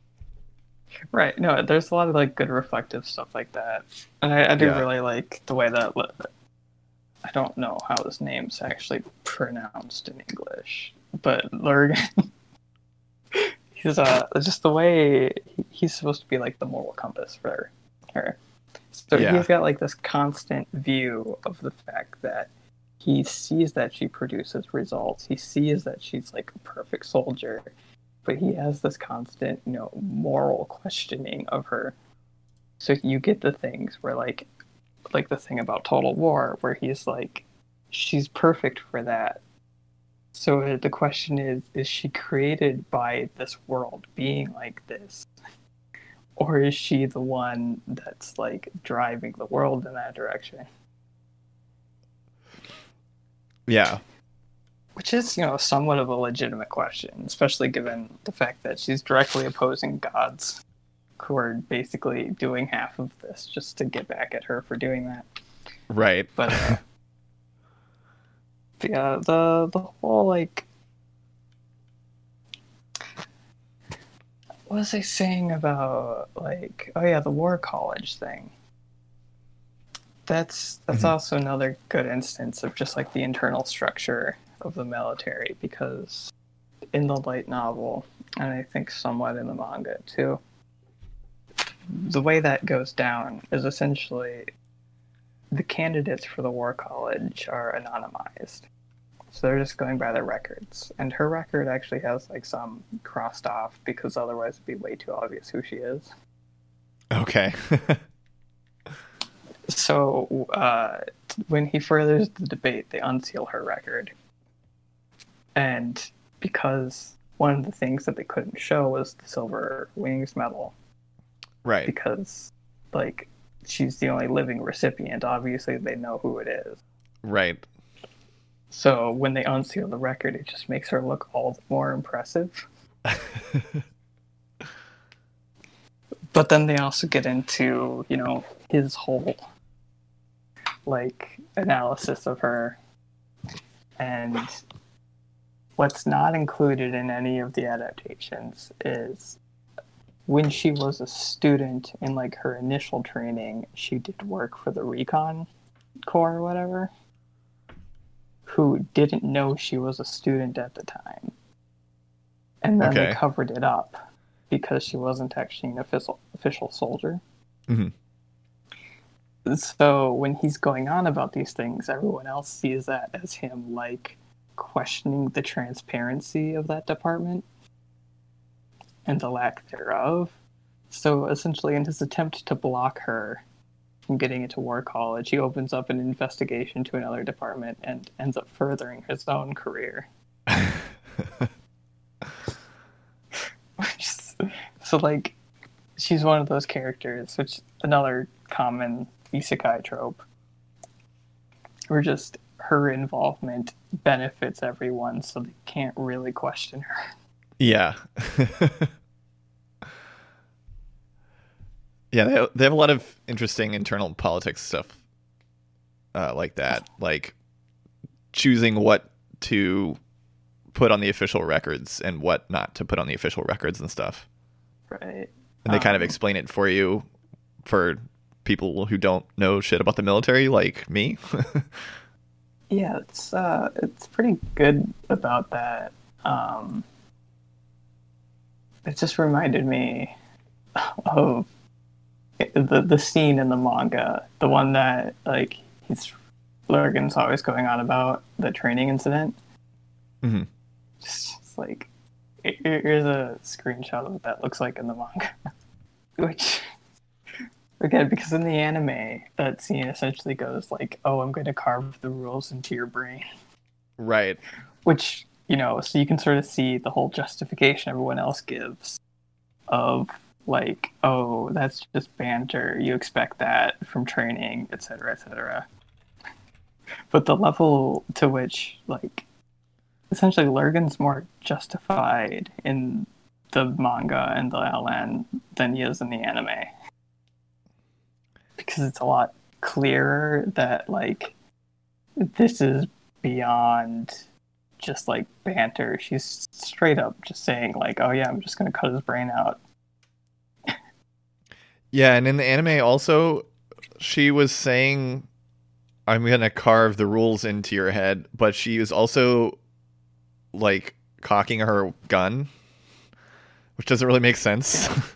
Right. No, there's a lot of like good reflective stuff like that, and I, I do Yeah. really like the way that. I don't know how his name's actually pronounced in English, but Lergen. he's uh just the way he- he's supposed to be like the moral compass for her. So Yeah. he's got like this constant view of the fact that he sees that she produces results. He sees that she's like a perfect soldier, but he has this constant, you know, moral questioning of her. So you get the things where like like the thing about Total War where he's like she's perfect for that. So the question is is she created by this world being like this? Or is she the one that's like driving the world in that direction? yeah. Which is, you know, somewhat of a legitimate question, especially given the fact that she's directly opposing gods who are basically doing half of this just to get back at her for doing that. Right. But uh, yeah, the the whole like what was I saying about like oh yeah the war college thing. That's that's Mhm. also another good instance of just like the internal structure of the military because in the light novel and I think somewhat in the manga too. The way that goes down is essentially the candidates for the war college are anonymized. So they're just going by their records. And her record actually has like some crossed off because otherwise it'd be way too obvious who she is. Okay. So uh, when he furthers the debate, they unseal her record. And because one of the things that they couldn't show was the silver wings medal, right. because like she's the only living recipient, obviously they know who it is. Right. So when they unseal the record, it just makes her look all the more impressive. But then they also get into, you know, his whole like analysis of her. And what's not included in any of the adaptations is when she was a student in like her initial training, she did work for the recon corps or whatever, who didn't know she was a student at the time. And then Okay. they covered it up because she wasn't actually an official official soldier. Mhm. So when he's going on about these things, everyone else sees that as him like questioning the transparency of that department and the lack thereof. So essentially, in his attempt to block her from getting into war college, he opens up an investigation to another department and ends up furthering his own career. So like she's one of those characters which another common isekai trope We're just her involvement benefits everyone so they can't really question her Yeah. yeah, they have, they have a lot of interesting internal politics stuff uh, like that, like choosing what to put on the official records and what not to put on the official records and stuff. right And they kind of Um, explain it for you for people who don't know shit about the military, like me. yeah it's uh it's pretty good about that um it just reminded me of the the scene in the manga the one that like he's Lergen's always going on about the training incident Mhm. just, just like here's a screenshot of what that looks like in the manga which again because in the anime that scene essentially goes like oh i'm going to carve the rules into your brain. Right. which you know so you can sort of see the whole justification everyone else gives of like oh that's just banter. You expect that from training etc etc but the level to which like essentially lergen's more justified in the manga and the ln than he is in the anime because it's a lot clearer that like this is beyond just like banter. She's straight up just saying like, "Oh yeah, I'm just gonna cut his brain out." Yeah, and in the anime also, she was saying, "I'm gonna carve the rules into your head," but she was also like cocking her gun, which doesn't really make sense.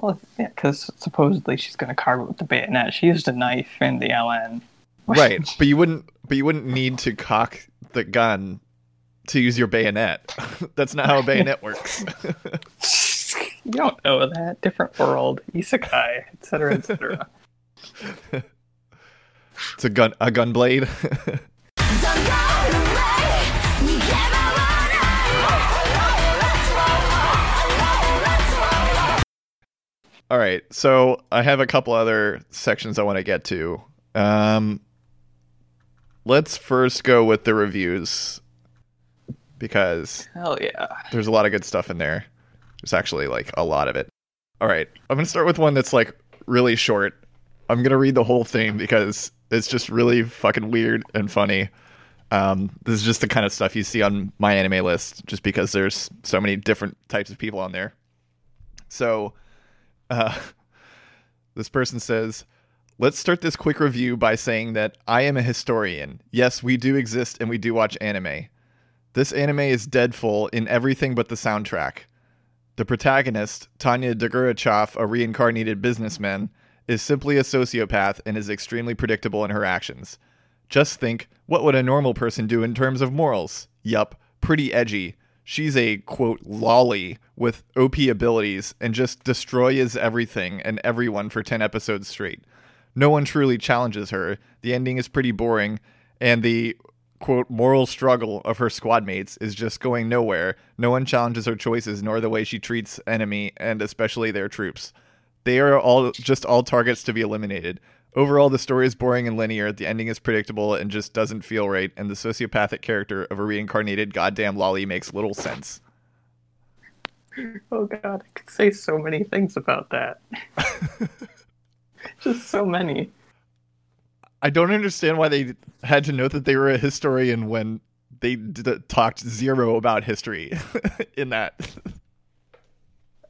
Well, yeah, because supposedly she's gonna carve it with the bayonet. She used a knife in the LN. right, but you wouldn't, but you wouldn't need to cock the gun to use your bayonet. That's not how a bayonet works. you don't know that. Different world, isekai, etc., etc. it's a gun, a gun blade. All right, so I have a couple other sections I want to get to. Um, let's first go with the reviews because Hell yeah. there's a lot of good stuff in there. There's actually like a lot of it. All right, I'm gonna start with one that's like really short. I'm gonna read the whole thing because it's just really fucking weird and funny. Um, this is just the kind of stuff you see on MyAnimeList, just because there's so many different types of people on there. So, uh, this person says, Let's start this quick review by saying that I am a historian. Yes, we do exist and we do watch anime. This anime is dead full in everything but the soundtrack. The protagonist, Tanya Degurechaff, a reincarnated businessman, is simply a sociopath and is extremely predictable in her actions. Just think, what would a normal person do in terms of morals? Yup, pretty edgy. She's a, quote, loli with OP abilities and just destroys everything and everyone for 10 episodes straight. No one truly challenges her. The ending is pretty boring, and the quote moral struggle of her squad mates is just going nowhere. No one challenges her choices nor the way she treats enemy and especially their troops. They are all just all targets to be eliminated. Overall, the story is boring and linear. The ending is predictable and just doesn't feel right. And the sociopathic character of a reincarnated goddamn loli makes little sense. Oh god, I could say so many things about that. Just so many. I don't understand why they had to note that they were a historian when they d- talked zero about history in that.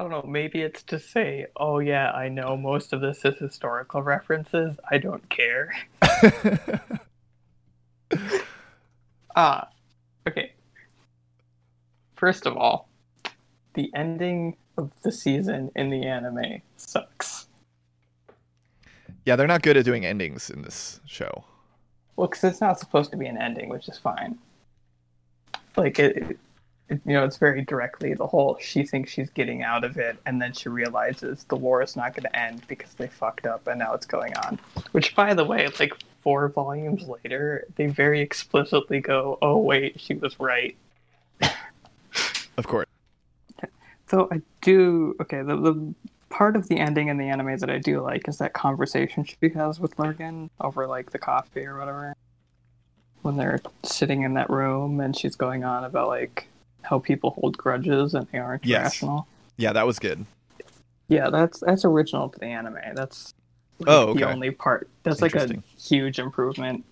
I don't know. Maybe it's to say, "Oh yeah, I know most of this is historical references. I don't care." Ah, okay. First of all, the ending of the season in the anime sucks. yeah, they're not good at doing endings in this show. Well, because it's not supposed to be an ending, which is fine. Like it, it, you know, it's very directly the whole. She thinks she's getting out of it, and then she realizes the war is not going to end because they fucked up, and now it's going on. Which, by the way, like four volumes later, they very explicitly go, "Oh wait, she was right." Of course. So I do okay. The the part of the ending in the anime that I do like is that conversation she has with Lergen over like the coffee or whatever. When they're sitting in that room and she's going on about like how people hold grudges and they aren't Yes. rational. Yeah, that was good. Yeah, that's that's original to the anime. That's like, Oh, the only part. That's like a huge improvement.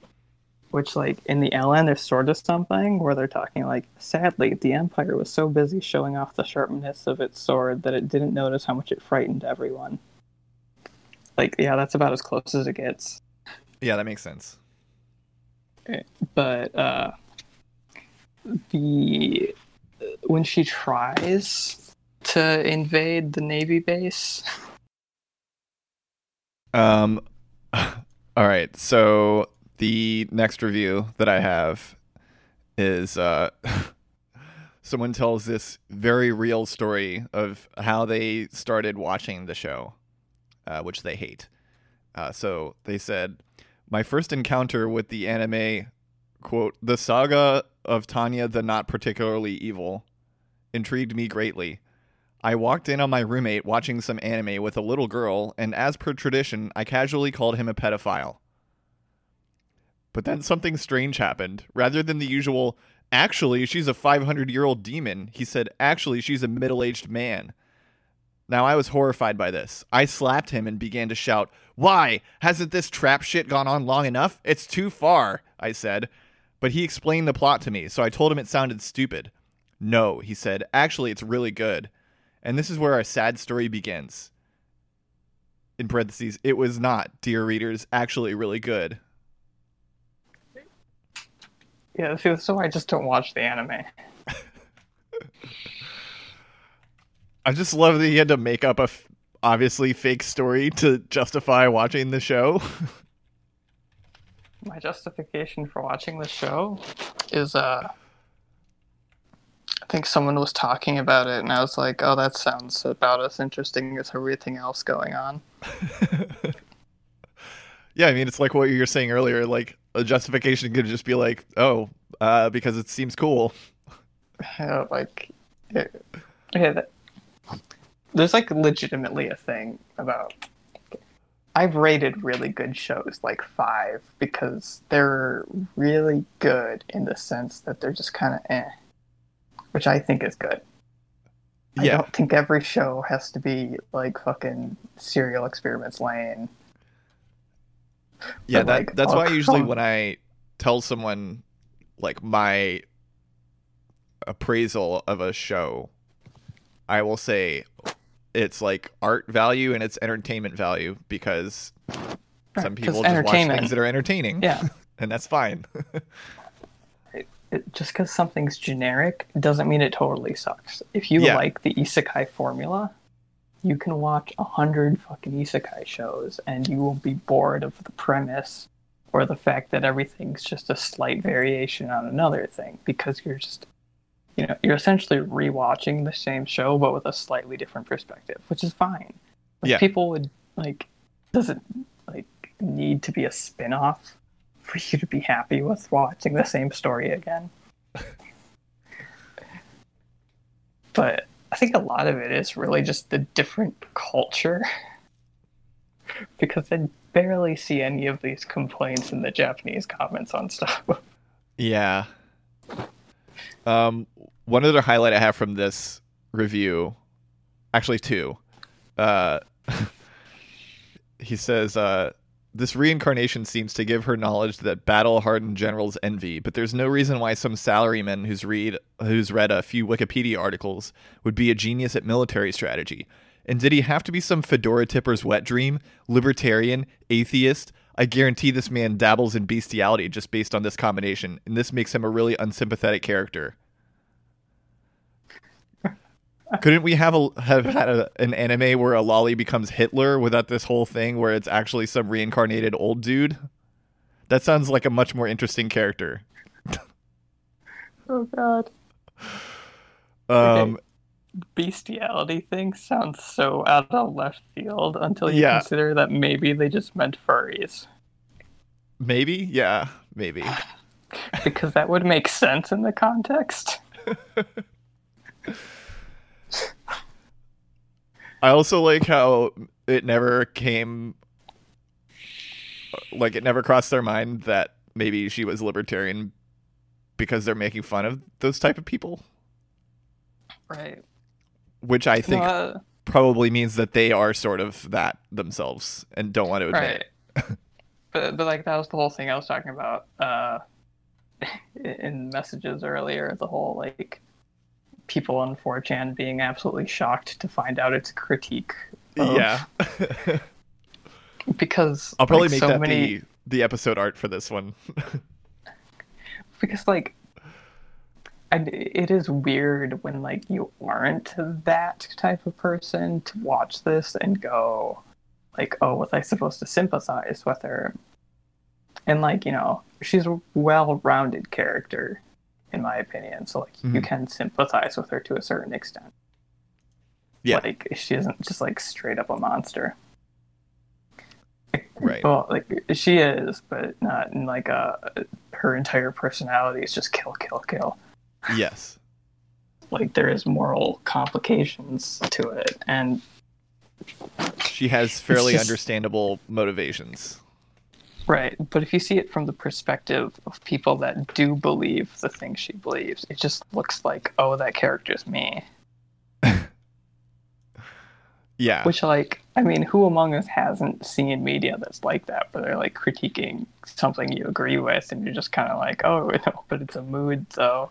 Which, like in the LN, there's sort of something where they're talking like, sadly, the Empire was so busy showing off the sharpness of its sword that it didn't notice how much it frightened everyone. Like, yeah, that's about as close as it gets. Yeah, that makes sense. But uh, the when she tries to invade the Navy base, Um, all right. So the next review that I have is uh, someone tells this very real story of how they started watching the show, uh, which they hate. Uh, so they said, "My first encounter with the anime, quote, the saga of Tanya the not particularly evil, intrigued me greatly." I walked in on my roommate watching some anime with a little girl, and as per tradition, I casually called him a pedophile. But then something strange happened. Rather than the usual, actually, she's a 500 year old demon, he said, actually, she's a middle aged man. Now, I was horrified by this. I slapped him and began to shout, Why? Hasn't this trap shit gone on long enough? It's too far, I said. But he explained the plot to me, so I told him it sounded stupid. No, he said, actually, it's really good. And this is where our sad story begins. In parentheses, it was not, dear readers, actually really good. yeah, see, so I just don't watch the anime. I just love that he had to make up a f- obviously fake story to justify watching the show. my justification for watching the show is uh I think someone was talking about it and I was like, "Oh, that sounds about as interesting as everything else going on." yeah, I mean, it's like what you were saying earlier. Like, a justification could just be like, oh, uh, because it seems cool. Know, like it, okay, that, there's like legitimately a thing about I've rated really good shows like 5 because they're really good in the sense that they're just kind of eh, which I think is good. Yeah. I don't think every show has to be like fucking Serial Experiments Lain. Yeah, But, that like, that's oh, why usually when I tell someone like my appraisal of a show, I will say it's like art value and it's entertainment value because some people just watch things that are entertaining. Yeah. and that's fine. it, just because something's generic doesn't mean it totally sucks. If you Yeah. like the isekai formula, you can watch a hundred fucking isekai shows and you will be bored of the premise or the fact that everything's just a slight variation on another thing because you're just you know you're essentially rewatching the same show but with a slightly different perspective which is fine like, Yeah. people would like doesn't like need to be a spin-off for you to be happy with watching the same story again but i think a lot of it is really just the different culture because i barely see any of these complaints in the japanese comments on stuff Yeah. Um, one other highlight I have from this review, actually two. Uh, he says uh, This reincarnation seems to give her knowledge that battle-hardened generals envy, but there's no reason why some salaryman who's read who's read a few Wikipedia articles would be a genius at military strategy. And did he have to be some fedora tipper's wet dream, libertarian, atheist? I guarantee this man dabbles in bestiality just based on this combination, and this makes him a really unsympathetic character. Couldn't we have a have had a, an anime where a loli becomes Hitler without this whole thing where it's actually some reincarnated old dude? That sounds like a much more interesting character. Oh god. Um, Okay. Bestiality thing sounds so out of left field until you Yeah. consider that maybe they just meant furries. maybe, yeah, maybe. Because that would make sense in the context. I also like how it never came, like it never crossed their mind that maybe she was libertarian because they're making fun of those type of people, Right. Which I think Uh, probably means that they are sort of that themselves and don't want to admit right. it. but but like that was the whole thing I was talking about uh in messages earlier, the whole like people on 4chan being absolutely shocked to find out it's a critique. of- Yeah, Because I'll probably like, make so that many the the episode art for this one. because like and it is weird when like you aren't that type of person to watch this and go like oh was i supposed to sympathize with her and like you know she's a well-rounded character in my opinion so like you Mhm. can sympathize with her to a certain extent Yeah. like she isn't just like straight up a monster right. well, like she is, but not in like a her entire personality is just kill, kill, kill. Yes. Like there is moral complications to it, and She has fairly just- understandable motivations. right. But if you see it from the perspective of people that do believe the thing she believes, it just looks like, oh, that character's me. Yeah. Which, like, I mean, who among us hasn't seen media that's like that, where they're like critiquing something you agree with, and you're just kind of like, oh, no, but it's a mood, so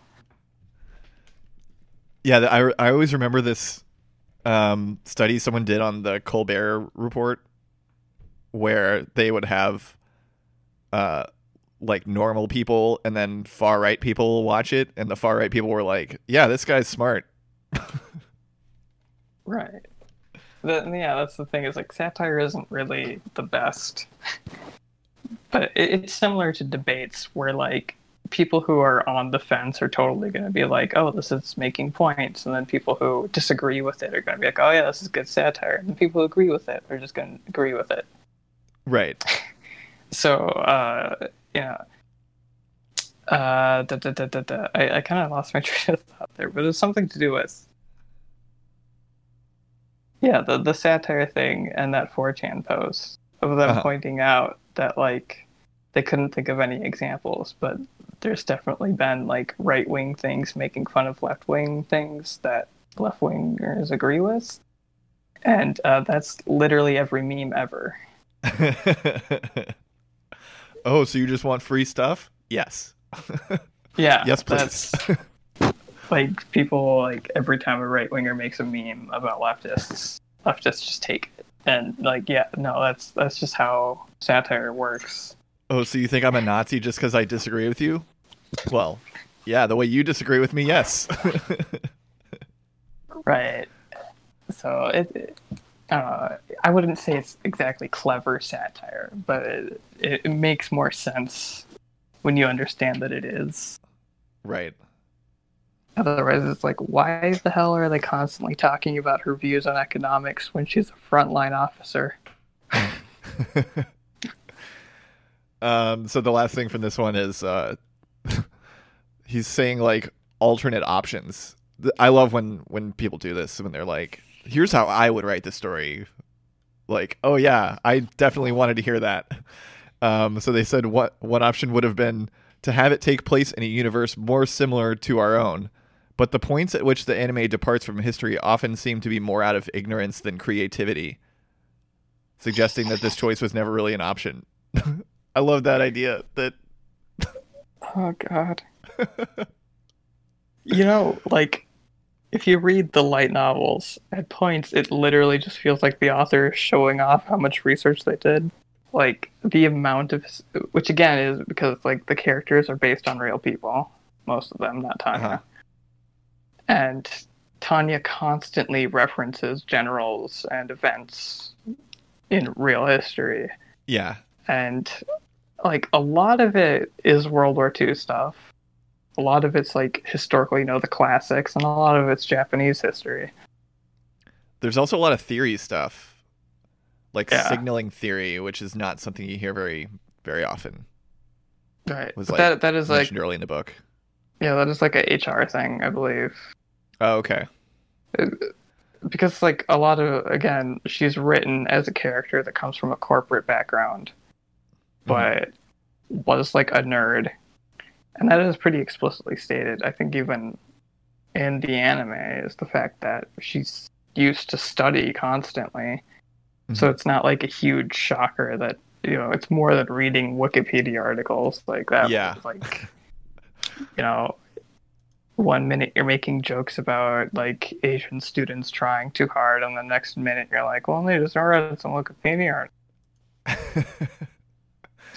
Yeah, I, I always remember this um, study someone did on the Colbert Report, where they would have uh, like normal people and then far right people watch it, and the far right people were like, "Yeah, this guy's smart." Right. The, yeah, that's the thing. Is like satire isn't really the best, but it, it's similar to debates where like people who are on the fence are totally going to be like, "Oh, this is making points," and then people who disagree with it are going to be like, "Oh yeah, this is good satire," and the people who agree with it are just going to agree with it. Right. So, uh, yeah. Uh, da, da, da, da, da. I, I kind of lost my train of thought there, but it's something to do with yeah, the the satire thing and that 4chan post of them Uh-huh. pointing out that like they couldn't think of any examples, but there's definitely been like right wing things making fun of left wing things that left wingers agree with, and uh, that's literally every meme ever. oh, so you just want free stuff? Yes. Yeah, yes, please. like people like every time a right winger makes a meme about leftists, leftists just take it. And like, yeah, no, that's that's just how satire works. Oh, so you think I'm a Nazi just because I disagree with you? Well, yeah, the way you disagree with me, yes. Right. So it, it I. I wouldn't say it's exactly clever satire, but it, it, it makes more sense when you understand that it is. right. Otherwise, it's like, why the hell are they constantly talking about her views on economics when she's a frontline officer? um, so the last thing from this one is uh, he's saying like alternate options. I love when when people do this when they're like, "Here's how I would write the story." Like, oh yeah, I definitely wanted to hear that. Um, so they said what one option would have been to have it take place in a universe more similar to our own, but the points at which the anime departs from history often seem to be more out of ignorance than creativity, suggesting that this choice was never really an option. I love that idea. That Oh god. you know, like if you read the light novels, at points it literally just feels like the author is showing off how much research they did. Like the amount of which again is because like the characters are based on real people, most of them, not Tanya. Uh-huh. And Tanya constantly references generals and events in real history. yeah, And like a lot of it is World War II stuff. A lot of it's like historical, you know, the classics, and a lot of it's Japanese history. there's also a lot of theory stuff, like Yeah. signaling theory, which is not something you hear very very often. Right. Was, like, that that is like Mentioned early in the book. yeah, that is like a HR thing, I believe. Oh, okay. Uh, because like a lot of again, she's written as a character that comes from a corporate background, but was like a nerd. And that is pretty explicitly stated. I think even in the anime is the fact that she's used to study constantly. So mm-hmm. it's not like a huge shocker that you know it's more than reading Wikipedia articles like that. Yeah. Like you know, one minute you're making jokes about like Asian students trying too hard, and the next minute you're like, well, they just read some Wikipedia art.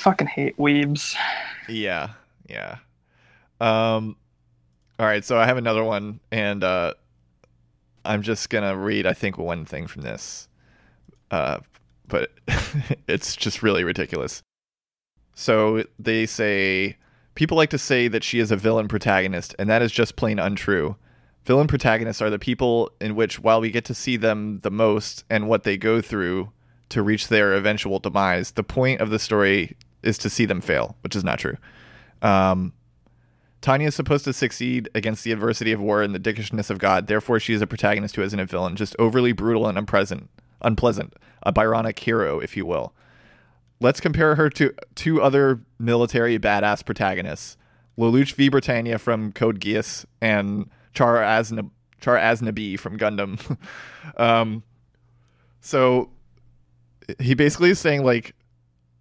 Fucking hate weebs. yeah, yeah. Um, all right. So I have another one, and uh, I'm just gonna read. I think one thing from this, uh, but it's just really ridiculous. So they say people like to say that she is a villain protagonist, and that is just plain untrue. Villain protagonists are the people in which, while we get to see them the most and what they go through to reach their eventual demise, the point of the story is to see them fail, which is not true. Um, Tanya is supposed to succeed against the adversity of war and the dickishness of God. Therefore, she is a protagonist who isn't a villain, just overly brutal and unpleasant, unpleasant, a Byronic hero, if you will. Let's compare her to two other military badass protagonists, Lelouch V. Britannia from Code Geass and Char Azna Char from Gundam. um, so he basically is saying like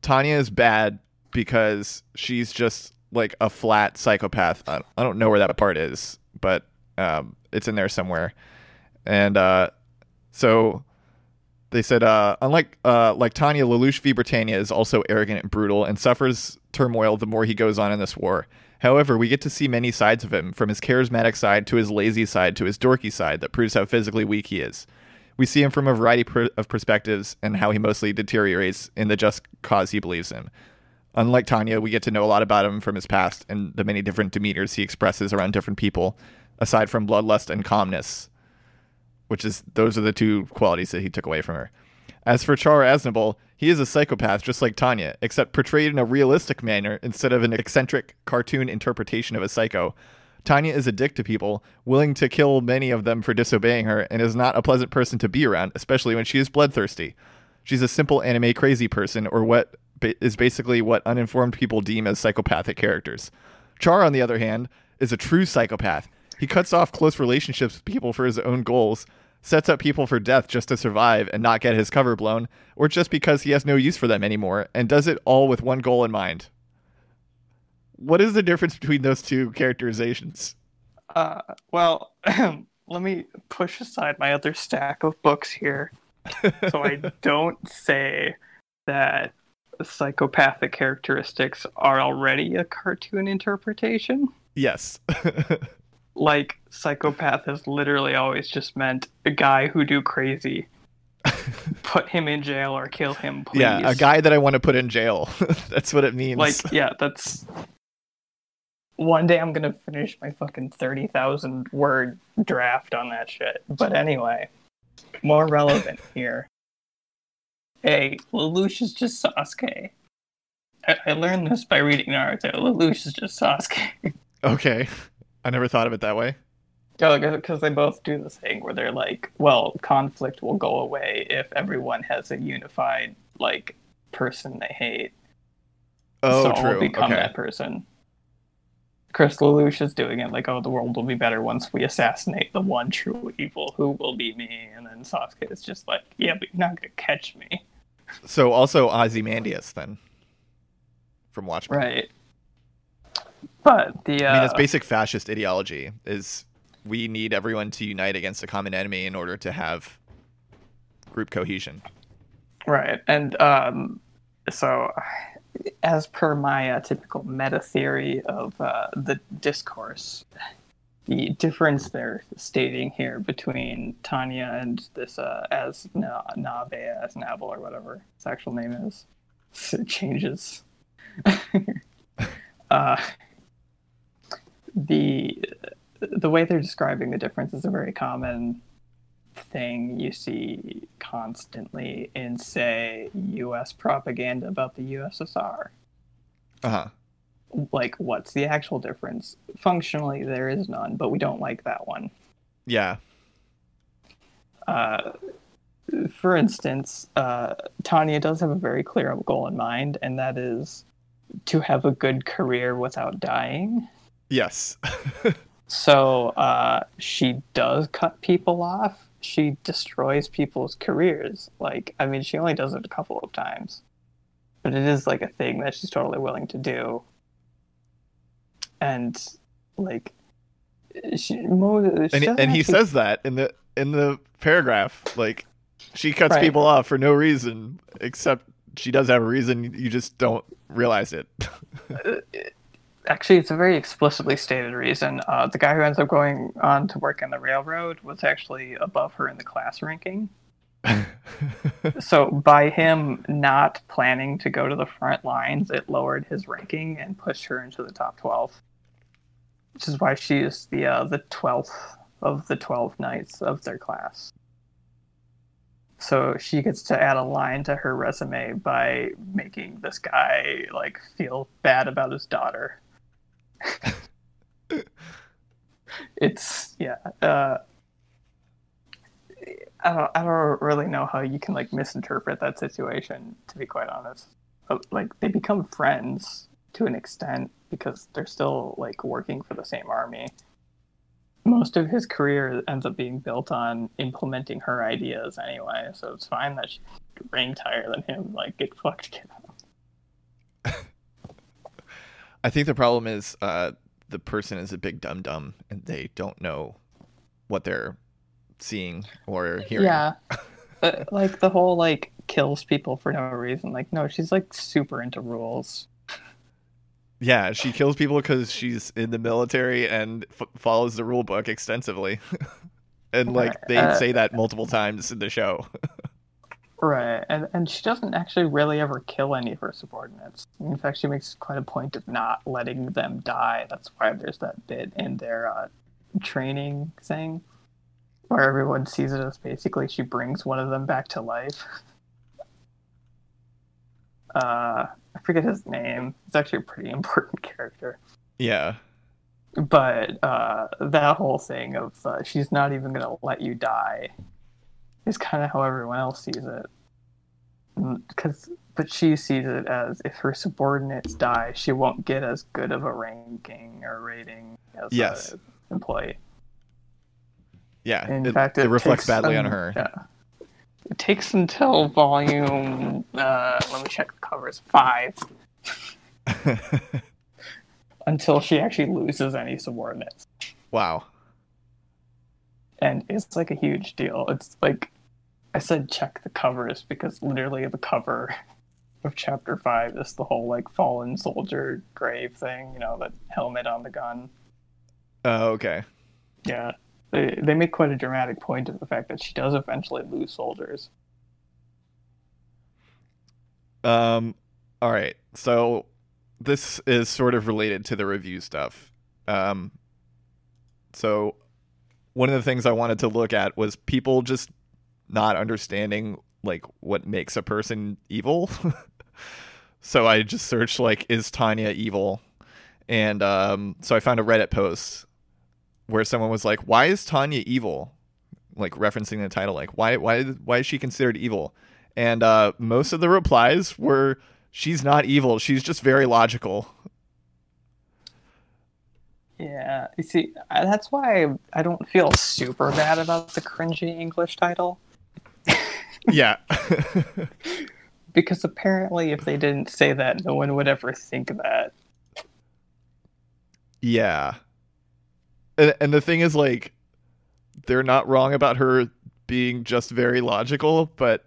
Tanya is bad because she's just like a flat psychopath. I, don't know where that part is, but um, it's in there somewhere. And uh, so they said, uh, unlike uh, like Tanya, Lelouch V. Britannia is also arrogant and brutal and suffers turmoil the more he goes on in this war. However, we get to see many sides of him, from his charismatic side to his lazy side to his dorky side, that proves how physically weak he is. We see him from a variety of perspectives and how he mostly deteriorates in the just cause he believes in. Unlike Tanya, we get to know a lot about him from his past and the many different demeanors he expresses around different people, aside from bloodlust and calmness, which is those are the two qualities that he took away from her. As for Char Aznable, he is a psychopath just like Tanya, except portrayed in a realistic manner instead of an eccentric cartoon interpretation of a psycho. Tanya is a dick to people, willing to kill many of them for disobeying her, and is not a pleasant person to be around, especially when she is bloodthirsty. She's a simple anime crazy person, or what is basically what uninformed people deem as psychopathic characters. Char, on the other hand, is a true psychopath. He cuts off close relationships with people for his own goals, sets up people for death just to survive and not get his cover blown, or just because he has no use for them anymore, and does it all with one goal in mind. What is the difference between those two characterizations? Uh, well, let me push aside my other stack of books here, so I don't say that psychopathic characteristics are already a cartoon interpretation. Yes. Like psychopath has literally always just meant a guy who do crazy. Put him in jail or kill him, please. yeah, a guy that I want to put in jail. That's what it means. Like, yeah, that's. One day I'm gonna finish my fucking 30,000 word draft on that shit. But anyway, more relevant here. Hey, Lelouch is just Sasuke. I, I learned this by reading Naruto. Lelouch is just Sasuke. okay. I never thought of it that way. Oh, yeah, Because they both do this thing where they're like, well, conflict will go away if everyone has a unified, like, person they hate. Oh, so true. Become okay. that person. Chris Lelouch is doing it like, oh, the world will be better once we assassinate the one true evil who will be me. And then Sasuke is just like, yeah, but you're not going to catch me. So also Ozymandias then. from Watchmen. Right. But the uh, I mean, it's basic fascist ideology is we need everyone to unite against a common enemy in order to have group cohesion. Right. And um, so, as per my uh, typical meta theory of uh, the discourse, the difference they're stating here between Tanya and this uh, as Na- as Navel, or whatever his actual name is, it changes. uh, the the way they're describing the difference is a very common thing you see constantly in, say, U.S. propaganda about the USSR. Uh huh. Like, what's the actual difference? Functionally, there is none, but we don't like that one. Yeah. Uh, for instance, uh, Tanya does have a very clear goal in mind, and that is to have a good career without dying. Yes. So uh, she does cut people off. She destroys people's careers. Like, I mean, she only does it a couple of times, but it is like a thing that she's totally willing to do. And like, she, Mo, she and and he says that in the in the paragraph like she cuts Right. people off for no reason except she does have a reason you just don't realize it uh, actually it's a very explicitly stated reason. Uh, the guy who ends up going on to work in the railroad was actually above her in the class ranking. so by him not planning to go to the front lines, it lowered his ranking and pushed her into the top twelve. Which is why she is the uh, the twelfth of the twelve knights of their class. So she gets to add a line to her resume by making this guy like feel bad about his daughter. it's yeah. Uh, I don't. I don't really know how you can like misinterpret that situation. To be quite honest, But, like they become friends to an extent because they're still like working for the same army. Most of his career ends up being built on implementing her ideas anyway, so it's fine that she ranked higher than him. Like get fucked, kid. I think the problem is uh the person is a big dum dum and they don't know what they're seeing or hearing Yeah. but, like the whole like kills people for no reason. Like no, she's like super into rules. yeah she kills people because she's in the military and f- follows the rule book extensively and like they Uh, say that multiple times in the show Right. And and she doesn't actually really ever kill any of her subordinates. In fact, she makes quite a point of not letting them die. That's why there's that bit in their uh, training thing where everyone sees it as basically she brings one of them back to life. Uh, I forget his name. It's actually a pretty important character. yeah but uh, that whole thing of uh, she's not even going to let you die is kind of how everyone else sees it. Because, but she sees it as if her subordinates die, she won't get as good of a ranking or rating as Yes. an employee. yeah In it, fact, it it, reflects badly on her Yeah. It takes until volume. Uh, let me check the covers. Five until she actually loses any subordinates. wow and it's like a huge deal. It's like I said, check the covers because literally the cover of chapter five is the whole like fallen soldier grave thing. You know, the helmet on the gun. oh okay Yeah, they they make quite a dramatic point of the fact that she does eventually lose soldiers. Um, all right. So this is sort of related to the review stuff. Um, so one of the things I wanted to look at was people just not understanding like what makes a person evil. so I just searched like is Tanya evil? And um, so I found a Reddit post where someone was like, "Why is Tanya evil?" Like referencing the title, like why why why is she considered evil? and uh, most of the replies were she's not evil she's just very logical Yeah, you see, that's why I don't feel super bad about the cringy English title. yeah because apparently if they didn't say that, no one would ever think that. Yeah. And, and the thing is, like, they're not wrong about her being just very logical, but,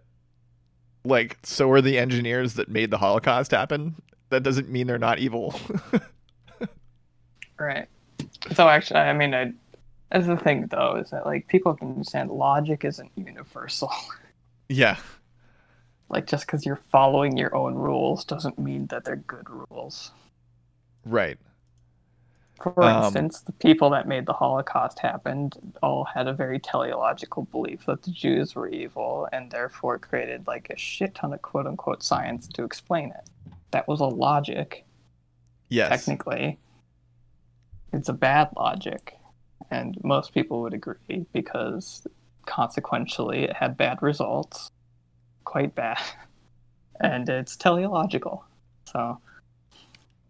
like, so are the engineers that made the Holocaust happen. That doesn't mean they're not evil. Right. So actually, I mean, I, that's the thing though, is that like people can understand logic isn't universal. yeah. like just because you're following your own rules doesn't mean that they're good rules. Right. For Um, instance, the people that made the Holocaust happen all had a very teleological belief that the Jews were evil and therefore created like a shit ton of quote unquote science to explain it. That was a logic, Yes. technically. It's a bad logic, and most people would agree because consequentially it had bad results, quite bad, and it's teleological. So,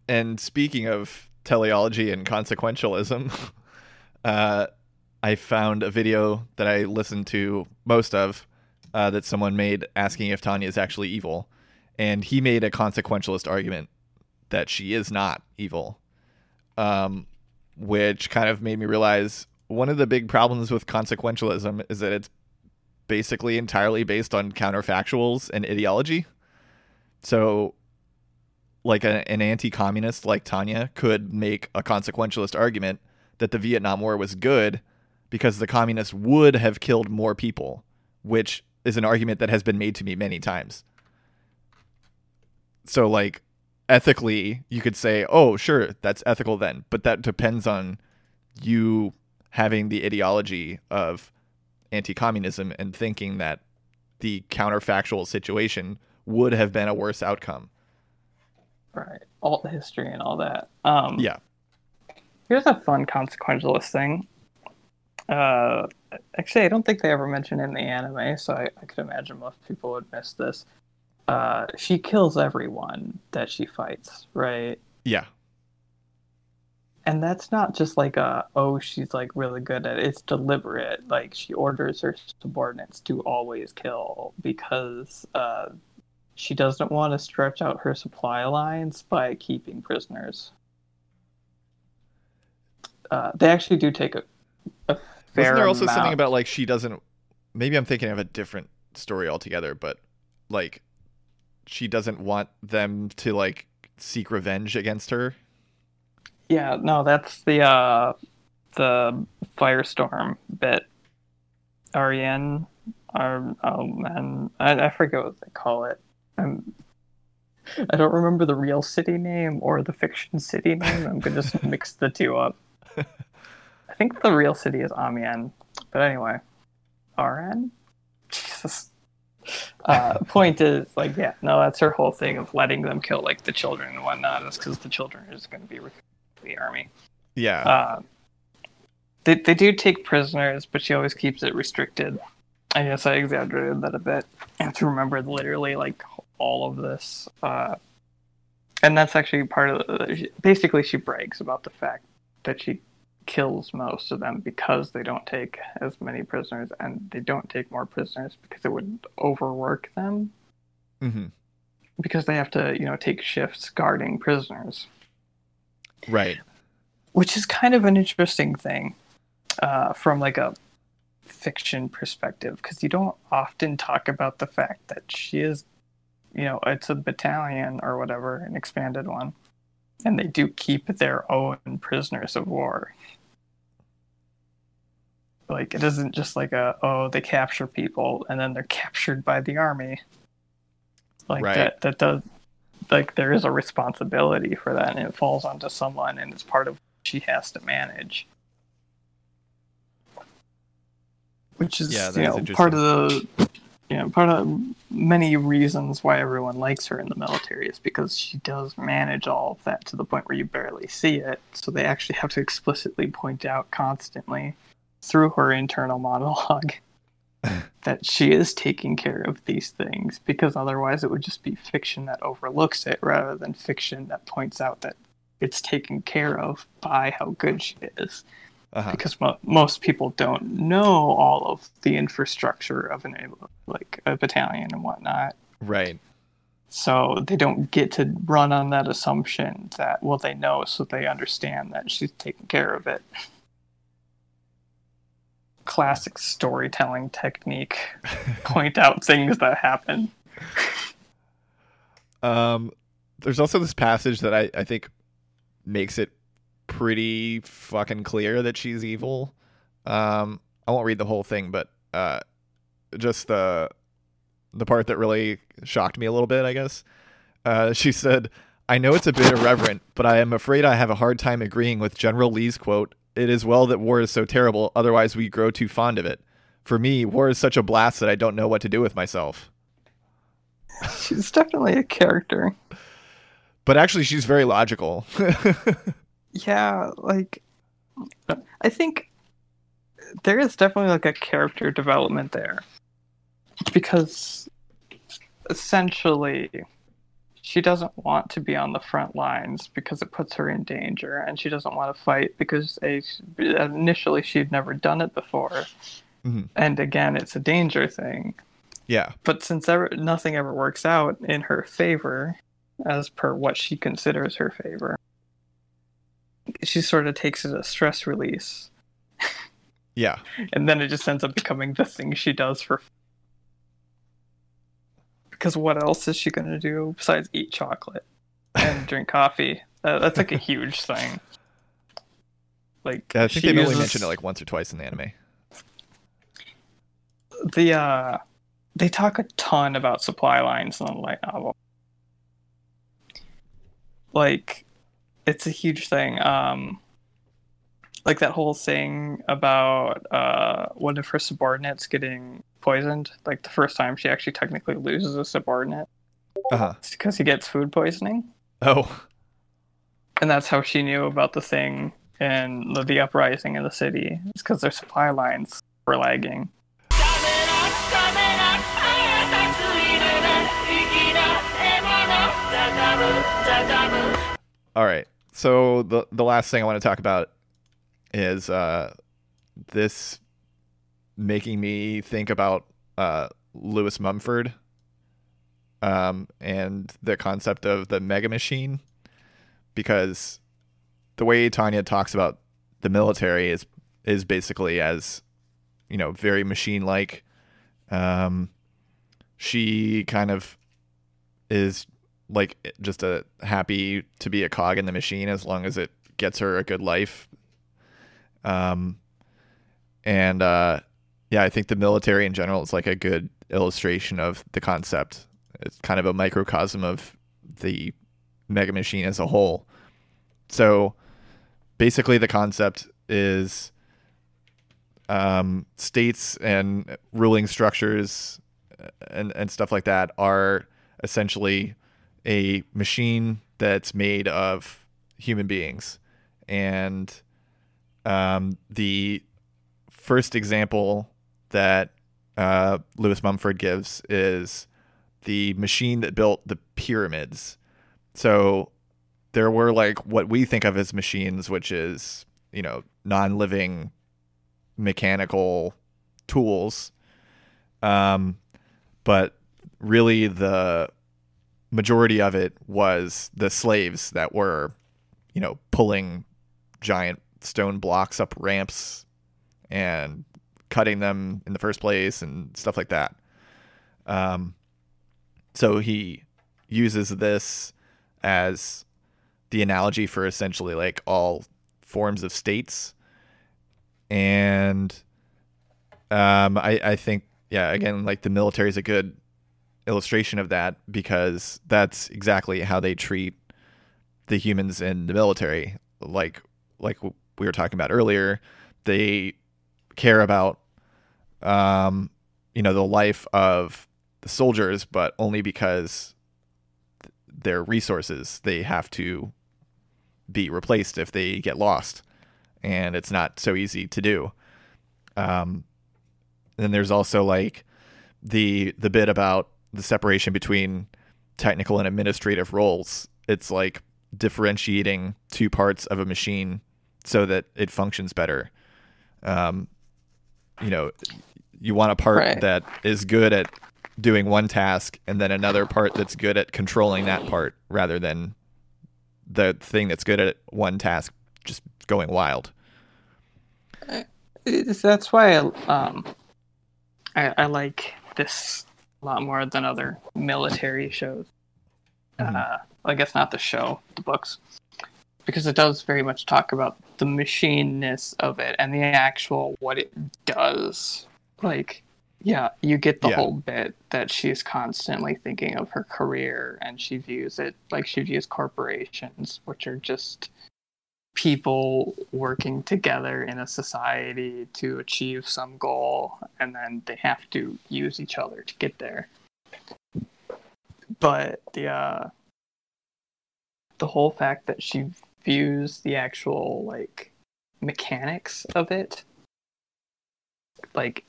And speaking of teleology and consequentialism, uh, I found a video that I listened to most of uh, that someone made asking if Tanya is actually evil. And he made a consequentialist argument that she is not evil, um, which kind of made me realize one of the big problems with consequentialism is that it's basically entirely based on counterfactuals and ideology. So like a, an anti-communist like Tanya could make a consequentialist argument that the Vietnam War was good because the communists would have killed more people, which is an argument that has been made to me many times. So like ethically, you could say, "Oh, sure, that's ethical then," but that depends on you having the ideology of anti-communism and thinking that the counterfactual situation would have been a worse outcome. right, alt history and all that. Um, Yeah. Here's a fun consequentialist thing. Uh, actually, I don't think they ever mention it in the anime, so I, I could imagine most people would miss this. Uh, she kills everyone that she fights, right? Yeah. And that's not just like a oh she's like really good at it. It's deliberate. Like she orders her subordinates to always kill because uh, she doesn't want to stretch out her supply lines by keeping prisoners. Uh, they actually do take a, a fair Wasn't there also amount. something about like she doesn't? Maybe I'm thinking of a different story altogether, but like she doesn't want them to like seek revenge against her. Yeah, no, that's the uh the firestorm bit. Arene, or oh man, I, I forget what they call it. I'm, I don't remember the real city name or the fiction city name. I'm gonna just mix the two up. I think the real city is Amiens, but anyway, Arene. Jesus. Uh, point is, like, yeah, no, that's her whole thing of letting them kill like the children and whatnot. Is because the children are just going to be the army. Yeah. Uh, they they do take prisoners, but she always keeps it restricted. I guess I exaggerated that a bit. I have to remember literally like all of this, uh, and that's actually part of. The, basically, she brags about the fact that she kills most of them because they don't take as many prisoners, and they don't take more prisoners because it would overwork them hmm because they have to you know take shifts guarding prisoners. Right. which is kind of an interesting thing uh, from like a fiction perspective because you don't often talk about the fact that she is you know it's a battalion or whatever an expanded one and they do keep their own prisoners of war. Like it isn't just like a oh they capture people and then they're captured by the army. Like Right. that that does like there is a responsibility for that and it falls onto someone and it's part of what she has to manage. Which is Yeah, you know part of the you know part of many reasons why everyone likes her in the military is because she does manage all of that to the point where you barely see it. So they actually have to explicitly point out constantly through her internal monologue that she is taking care of these things because otherwise it would just be fiction that overlooks it rather than fiction that points out that it's taken care of by how good she is Uh-huh. because mo- most people don't know all of the infrastructure of an like a battalion and whatnot Right. So they don't get to run on that assumption that, well, they know, so they understand that she's taking care of it. Classic storytelling technique. Point out things that happen. Um, there's also this passage that I, I think makes it pretty fucking clear that she's evil. Um, I won't read the whole thing, but uh, just the the part that really shocked me a little bit, I guess. Uh, she said, "I know it's a bit irreverent, but I am afraid I have a hard time agreeing with General Lee's quote. It is well that war is so terrible, otherwise we grow too fond of it. For me, war is such a blast that I don't know what to do with myself." She's definitely a character. But actually, she's very logical. yeah, like I think there is definitely like a character development there. Because essentially she doesn't want to be on the front lines because it puts her in danger and she doesn't want to fight because a, initially she'd never done it before. Mm-hmm. and again it's a danger thing. Yeah. But since ever, nothing ever works out in her favor as per what she considers her favor she sort of takes it as stress release yeah and then it just ends up becoming the thing she does for because what else is she going to do besides eat chocolate and drink coffee? Uh, that's like a huge thing. Like yeah, I think they uses... only mentioned it like once or twice in the anime. The uh, they talk a ton about supply lines in the light novel. Like, it's a huge thing. Um, like that whole thing about uh, one of her subordinates getting poisoned. Like the first time she actually technically loses a subordinate. Uh-huh. It's because he gets food poisoning. Oh. And that's how she knew about the thing and the, the uprising in the city. It's because their supply lines were lagging. All right. So the the last thing I want to talk about is uh, this making me think about uh, Lewis Mumford um, and the concept of the mega machine because the way Tanya talks about the military is is basically as you know very machine like um, she kind of is like just a happy to be a cog in the machine as long as it gets her a good life um and uh yeah, I think the military in general is like a good illustration of the concept. It's kind of a microcosm of the mega machine as a whole. So basically, the concept is um, states and ruling structures and, and stuff like that are essentially a machine that's made of human beings. And um, the first example that uh, Lewis Mumford gives is the machine that built the pyramids. So there were like what we think of as machines, which is, you know, non living mechanical tools. Um, but really, the majority of it was the slaves that were, you know, pulling giant stone blocks up ramps and cutting them in the first place and stuff like that. Um, so he uses this as the analogy for essentially like all forms of states. And um, I, I think, yeah, again, like the military is a good illustration of that because that's exactly how they treat the humans in the military. Like, like we were talking about earlier, they care about um, you know, the life of the soldiers, but only because their resources they have to be replaced if they get lost, and it's not so easy to do. Um, then there's also like the the bit about the separation between technical and administrative roles. It's like differentiating two parts of a machine so that it functions better. Um, you know, you want a part right. that is good at doing one task and then another part that's good at controlling that part rather than the thing that's good at one task just going wild. That's why I, um, I, I like this a lot more than other military shows. Mhm. Uh, I guess not the show, the books, because it does very much talk about the machineness of it and the actual what it does. Like, yeah, you get the Yeah. whole bit that she's constantly thinking of her career and she views it like she views corporations, which are just people working together in a society to achieve some goal and then they have to use each other to get there. But the uh the whole fact that she views the actual like mechanics of it like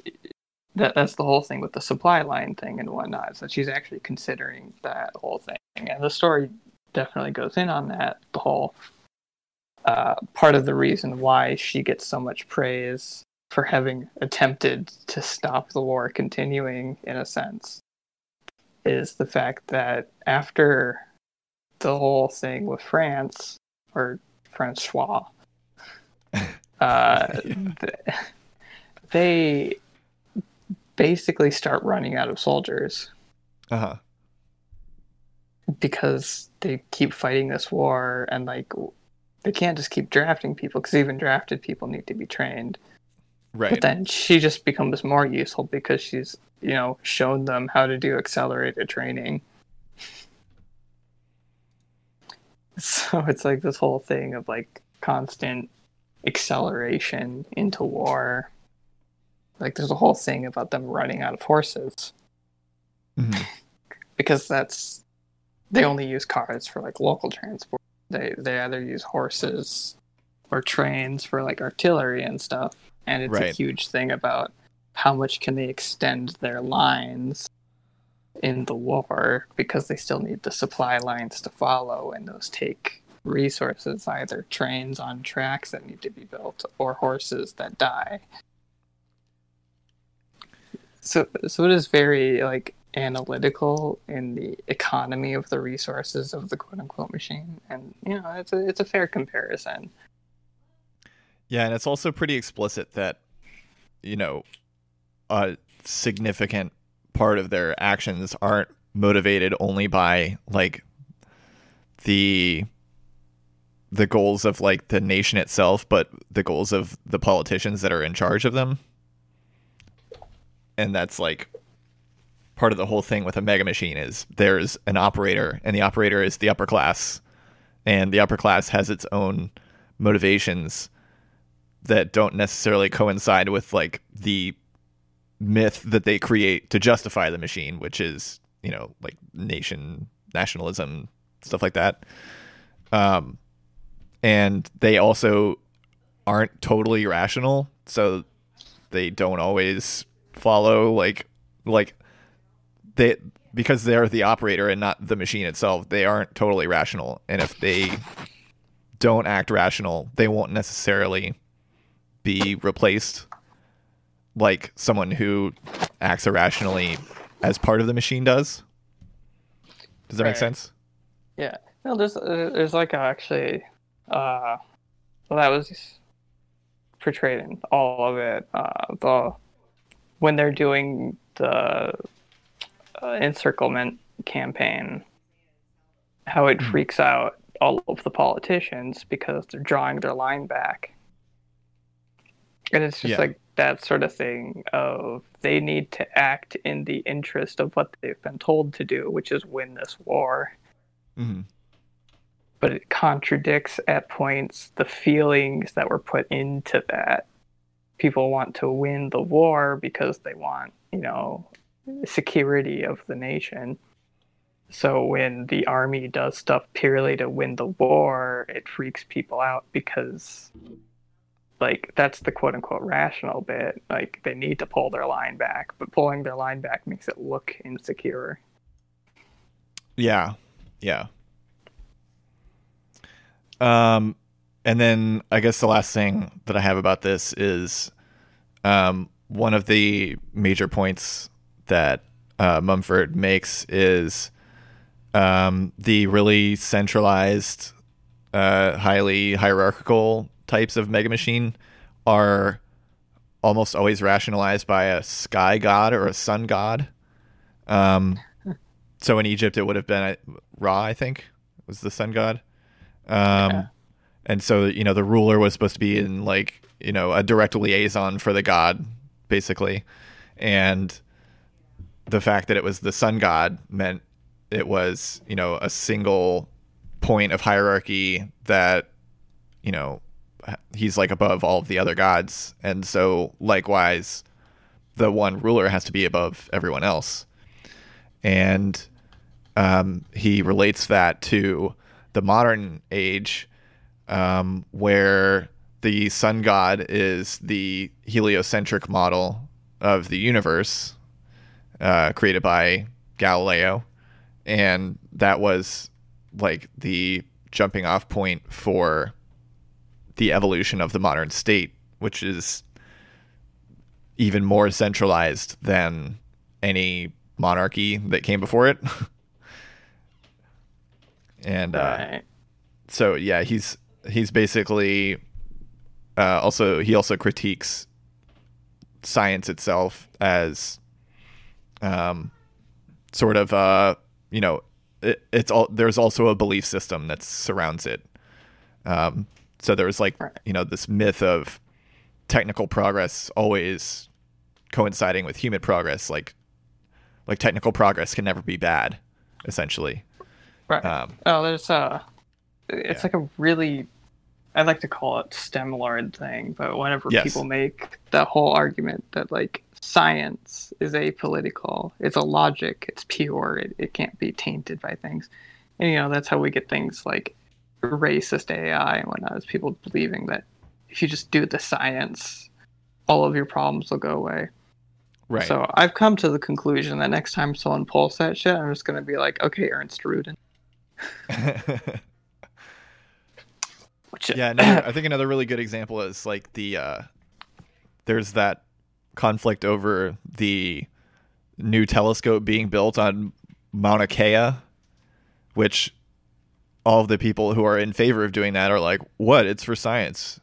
that that's the whole thing with the supply line thing and whatnot that she's actually considering that whole thing. And the story definitely goes in on that the whole uh, part of the reason why she gets so much praise for having attempted to stop the war continuing in a sense is the fact that after the whole thing with France or Francois, uh, th- they basically start running out of soldiers Uh-huh. because they keep fighting this war and like they can't just keep drafting people because even drafted people need to be trained Right. but then she just becomes more useful because she's you know shown them how to do accelerated training so it's like this whole thing of like constant acceleration into war like there's a whole thing about them running out of horses Mhm. because that's they only use cars for like local transport. They they either use horses or trains for like artillery and stuff. And it's a huge thing about how much can they extend their lines in the war because they still need the supply lines to follow and those take resources either trains on tracks that need to be built or horses that die so so it is very like analytical in the economy of the resources of the quote unquote machine and you know it's a it's a fair comparison Yeah, and it's also pretty explicit that, you know, a significant part of their actions aren't motivated only by like the the goals of like the nation itself, but the goals of the politicians that are in charge of them. And that's like part of the whole thing with a mega machine is there's an operator and the operator is the upper class and the upper class has its own motivations that don't necessarily coincide with like the myth that they create to justify the machine, which is you know like nation nationalism stuff like that. Um, and they also aren't totally rational, so they don't always follow like like they because they're the operator and not the machine itself. They aren't totally rational, and if they don't act rational, they won't necessarily be replaced like someone who acts irrationally as part of the machine does. Does that make sense? yeah no there's uh, there's like a, actually uh well that was portrayed in all of it uh the when they're doing the encirclement campaign how it Mhm. freaks out all of the politicians because they're drawing their line back and it's just Yeah. like that sort of thing of they need to act in the interest of what they've been told to do which is win this war Mm-hmm. but it contradicts at points the feelings that were put into that. People want to win the war because they want, you know, security of the nation. So when the army does stuff purely to win the war, it freaks people out because like that's the quote unquote rational bit. Like they need to pull their line back, but pulling their line back makes it look insecure. Yeah, yeah. Um, and then I guess the last thing that I have about this is, um, one of the major points that uh, Mumford makes is um, the really centralized, uh, highly hierarchical types of mega machine are almost always rationalized by a sky god or a sun god. Um, so in Egypt, it would have been uh, Ra, I think, was the sun god. Um, Yeah. And so, you know, the ruler was supposed to be in like, you know, a direct liaison for the god, basically. And the fact that it was the sun god meant it was, you know, a single point of hierarchy that, you know, he's like above all of the other gods. And so, likewise, the one ruler has to be above everyone else. And um, he relates that to the modern age um, where the sun god is the heliocentric model of the universe uh, created by Galileo. And that was like the jumping off point for the evolution of the modern state, which is even more centralized than any monarchy that came before it. and uh, Right. so yeah, he's he's basically uh, also he also critiques science itself as um, sort of uh, you know it, it's all there's also a belief system that surrounds it. Um, so there's like you know this myth of technical progress always coinciding with human progress, like like technical progress can never be bad, essentially. Right. Um, Oh, there's uh it's Yeah. like a really I like to call it stem lord thing, but whenever Yes. people make that whole argument that like science is apolitical, it's a logic, it's pure, it, it can't be tainted by things. And you know, that's how we get things like racist AI and whatnot, is people believing that if you just do the science, all of your problems will go away. right. So I've come to the conclusion that next time someone pulls that shit, I'm just gonna be like, okay, Ernst Rudin. Which yeah, another, I think another really good example is like the uh, there's that conflict over the new telescope being built on Mauna Kea, which all of the people who are in favor of doing that are like, "What? It's for science.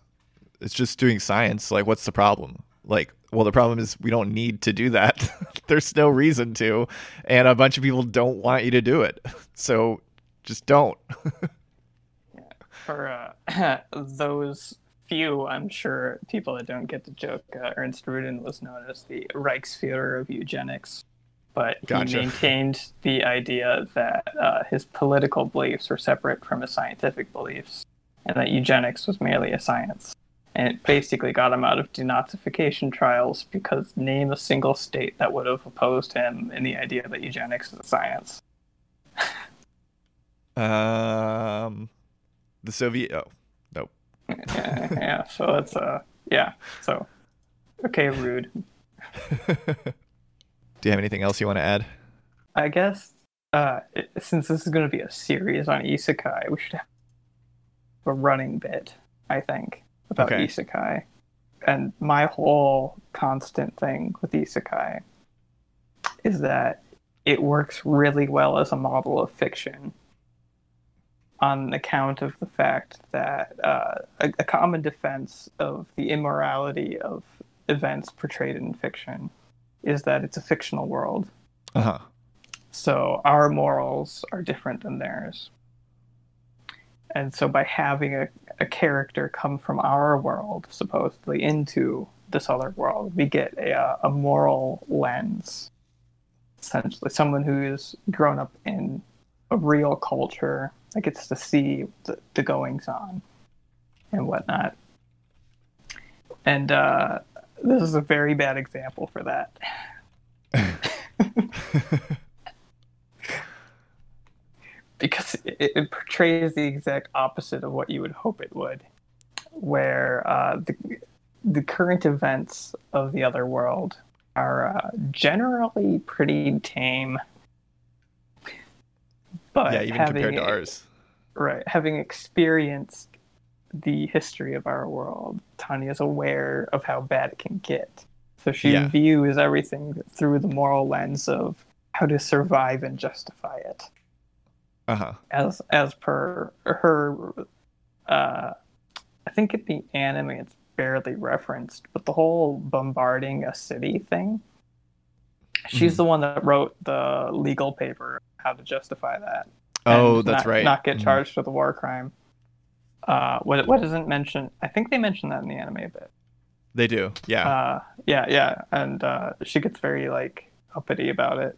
It's just doing science. Like, what's the problem?" Like, well, the problem is we don't need to do that. There's no reason to, and a bunch of people don't want you to do it. So just don't. for uh, those few, I'm sure, people that don't get the joke, uh, Ernst Rudin was known as the Reichsführer of eugenics. But he Gotcha. maintained the idea that uh, his political beliefs were separate from his scientific beliefs, and that eugenics was merely a science. And it basically got him out of denazification trials because name a single state that would have opposed him in the idea that eugenics is a science. Um, the Soviet. Oh. Yeah, yeah. So it's uh, yeah. So okay, rude. Do you have anything else you want to add? I guess uh, since this is going to be a series on isekai, we should have a running bit. I think about Okay. isekai, and my whole constant thing with isekai is that it works really well as a model of fiction on account of the fact that uh, a, a common defense of the immorality of events portrayed in fiction is that it's a fictional world. Uh huh. So our morals are different than theirs. And so by having a, a character come from our world, supposedly, into this other world, we get a, uh, a moral lens. Essentially, someone who's grown up in a real culture that gets to see the, the goings on and whatnot. And uh, this is a very bad example for that. because it, it portrays the exact opposite of what you would hope it would, where uh, the the current events of the other world are uh, generally pretty tame. But yeah, even having compared to ours. right, having experienced the history of our world, Tanya's aware of how bad it can get. So she Yeah. views everything through the moral lens of how to survive and justify it. Uh huh. As as per her, uh, I think in the anime it's barely referenced, but the whole bombarding a city thing. She's Mhm. the one that wrote the legal paper how to justify that. Oh, that's not, right. Not get Mhm. charged with a war crime. Uh, what what isn't mentioned? I think they mentioned that in the anime a bit. They do. Yeah. Uh, yeah, yeah, and uh, she gets very like uppity about it.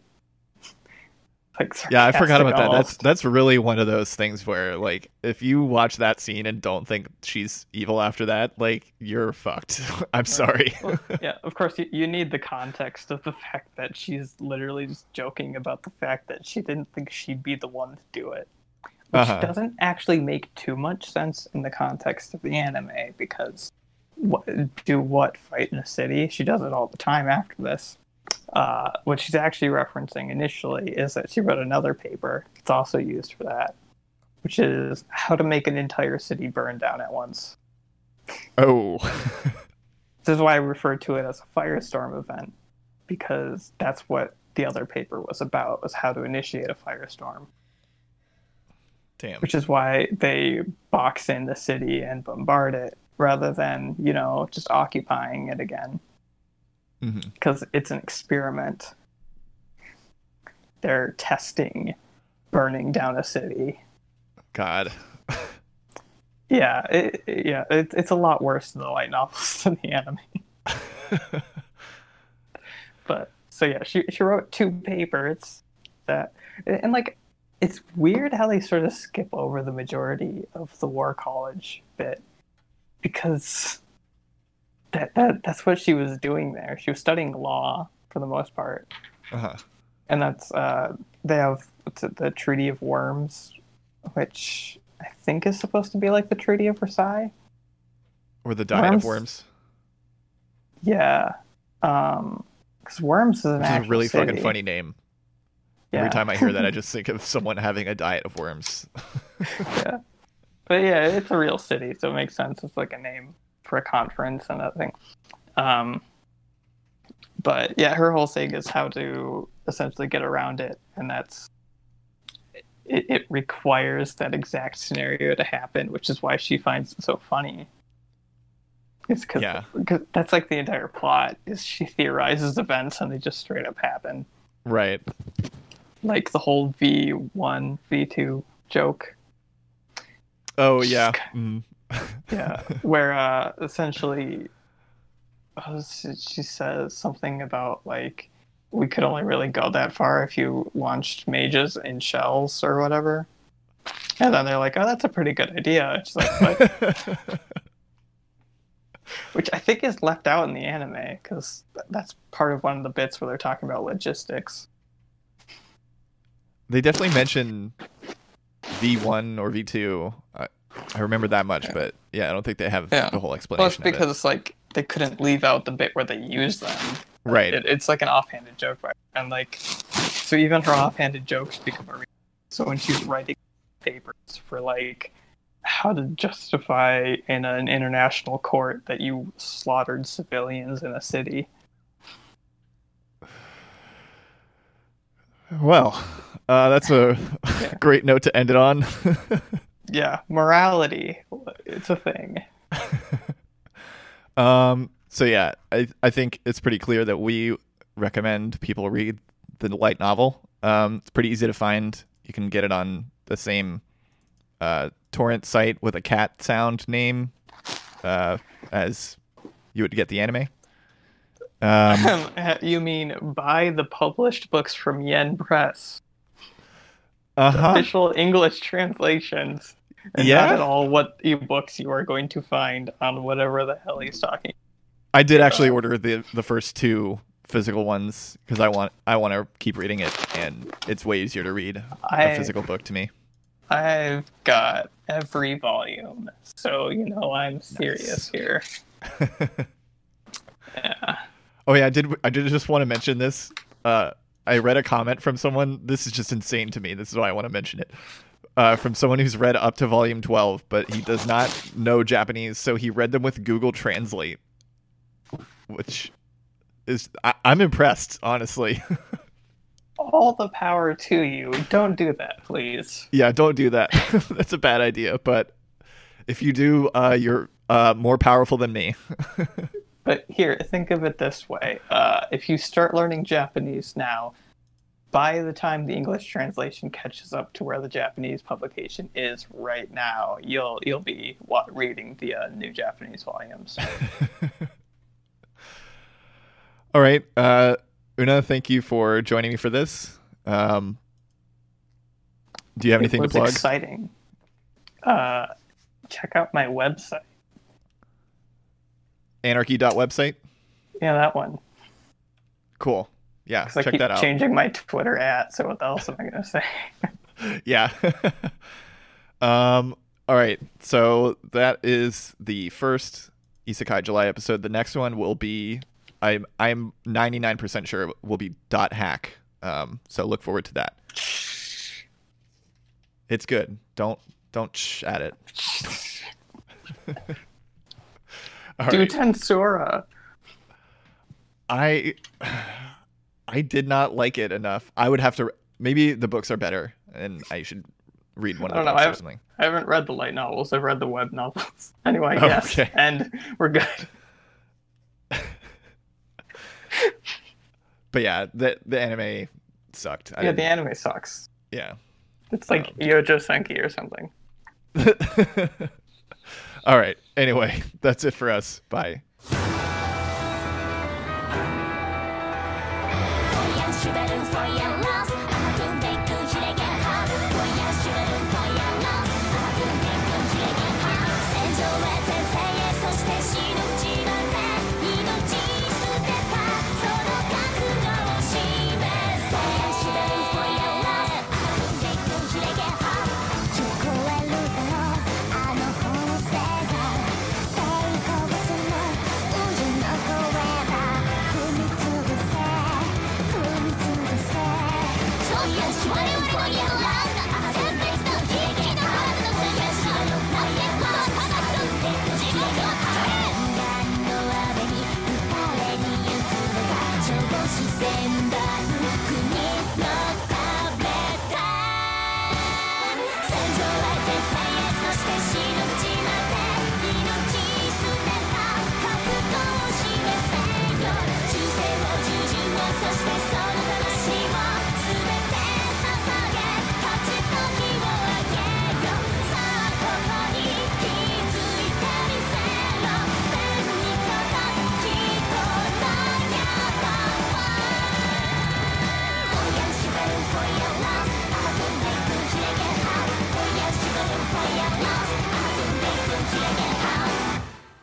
Like yeah, I forgot about that. That's that's really one of those things where like if you watch that scene and don't think she's evil after that, like you're fucked. I'm sorry. Well, yeah, of course you, you need the context of the fact that she's literally just joking about the fact that she didn't think she'd be the one to do it. Which Uh-huh. doesn't actually make too much sense in the context of the anime because what, do what fight in a city? She does it all the time after this. Uh, what she's actually referencing initially is that she wrote another paper. It's also used for that, which is how to make an entire city burn down at once. oh. This is why I refer to it as a firestorm event, because that's what the other paper was about, was how to initiate a firestorm. Damn. Which is why they box in the city and bombard it rather than, you know, just occupying it again. Mm-hmm. Because it's an experiment. They're testing burning down a city. God. Yeah, it, it- yeah, it, it's a lot worse than the light novels than the anime. but so yeah, she she wrote two papers that and like it's weird how they sort of skip over the majority of the war college bit because that, that that's what she was doing there. She was studying law for the most part, Uh-huh. and that's uh, they have what's it, the Treaty of Worms, which I think is supposed to be like the Treaty of Versailles. Or the diet of Worms? worms. Yeah, because Worms is an is a really fucking funny name. Yeah. Every time I hear that, I just think of someone having a diet of worms. yeah. But yeah, it's a real city, so it makes sense. It's like a name for a conference and that thing. Um, but yeah, her whole thing is how to essentially get around it, and that's it, it requires that exact scenario to happen, which is why she finds it so funny. It's because Yeah. that's like the entire plot is she theorizes events and they just straight up happen, right. like the whole V one V two joke. Oh yeah. Mm. Yeah where uh essentially uh, she says something about like we could only really go that far if you launched mages in shells or whatever and then they're like oh that's a pretty good idea like which i think is left out in the anime because that's part of one of the bits where they're talking about logistics they definitely mention V1 or V2. I, I remember that much, but yeah, I don't think they have Yeah. the whole well it's explanation. it. because it's like they couldn't leave out the bit where they use them right. It, it's like an offhanded joke, right? And like, so even her offhanded jokes become a. Re- so when she's writing papers for like how to justify in an international court that you slaughtered civilians in a city. Well, uh, that's a Yeah. great note to end it on. Yeah, morality. It's a thing. um, so yeah, I I think it's pretty clear that we recommend people read the light novel. Um, it's pretty easy to find. You can get it on the same uh, torrent site with a cat sound name uh, as you would get the anime. Um, you mean buy the published books from Yen Press? uh-huh. Official English translations. And Yeah? not at all what ebooks you are going to find on whatever the hell he's talking I did actually order the the first two physical ones because I want I want to keep reading it, and it's way easier to read a physical book to me. I've got every volume, so you know I'm serious here. Yeah. Oh yeah, I did. I did just want to mention this. Uh, I read a comment from someone. This is just insane to me. This is why I want to mention it. Uh, from someone who's read up to volume twelve, but he does not know Japanese, so he read them with Google Translate, which is I, I'm impressed, honestly. all the power to you. Don't do that, please. Yeah, don't do that. That's a bad idea. But if you do, uh, you're uh, more powerful than me. But here, think of it this way: uh, if you start learning Japanese now, by the time the English translation catches up to where the Japanese publication is right now, you'll you'll be what, reading the uh, new Japanese volumes. All right, uh, Una, thank you for joining me for this. Um, do you have anything to plug? exciting. Uh, check out my website. Anarchy.website. Yeah, that one. Cool. Yeah, 'Cause I check keep that out. changing my Twitter at. So what else am I gonna say? yeah. um. All right. So that is the first Isekai July episode. The next one will be. I'm I'm 99% sure it will be dot hack. Um. So look forward to that. It's good. Don't don't shh at it. All Do right. Tensura. I I did not like it enough. I would have to maybe the books are better and I should read one of the know, books or something. I haven't read the light novels. I've read the web novels. Anyway, Oh, yes, okay. and we're good. But yeah, the the anime sucked. I yeah, the anime sucks. yeah. It's like Um, Yojo Senki or something. All right. Anyway, that's it for us. Bye.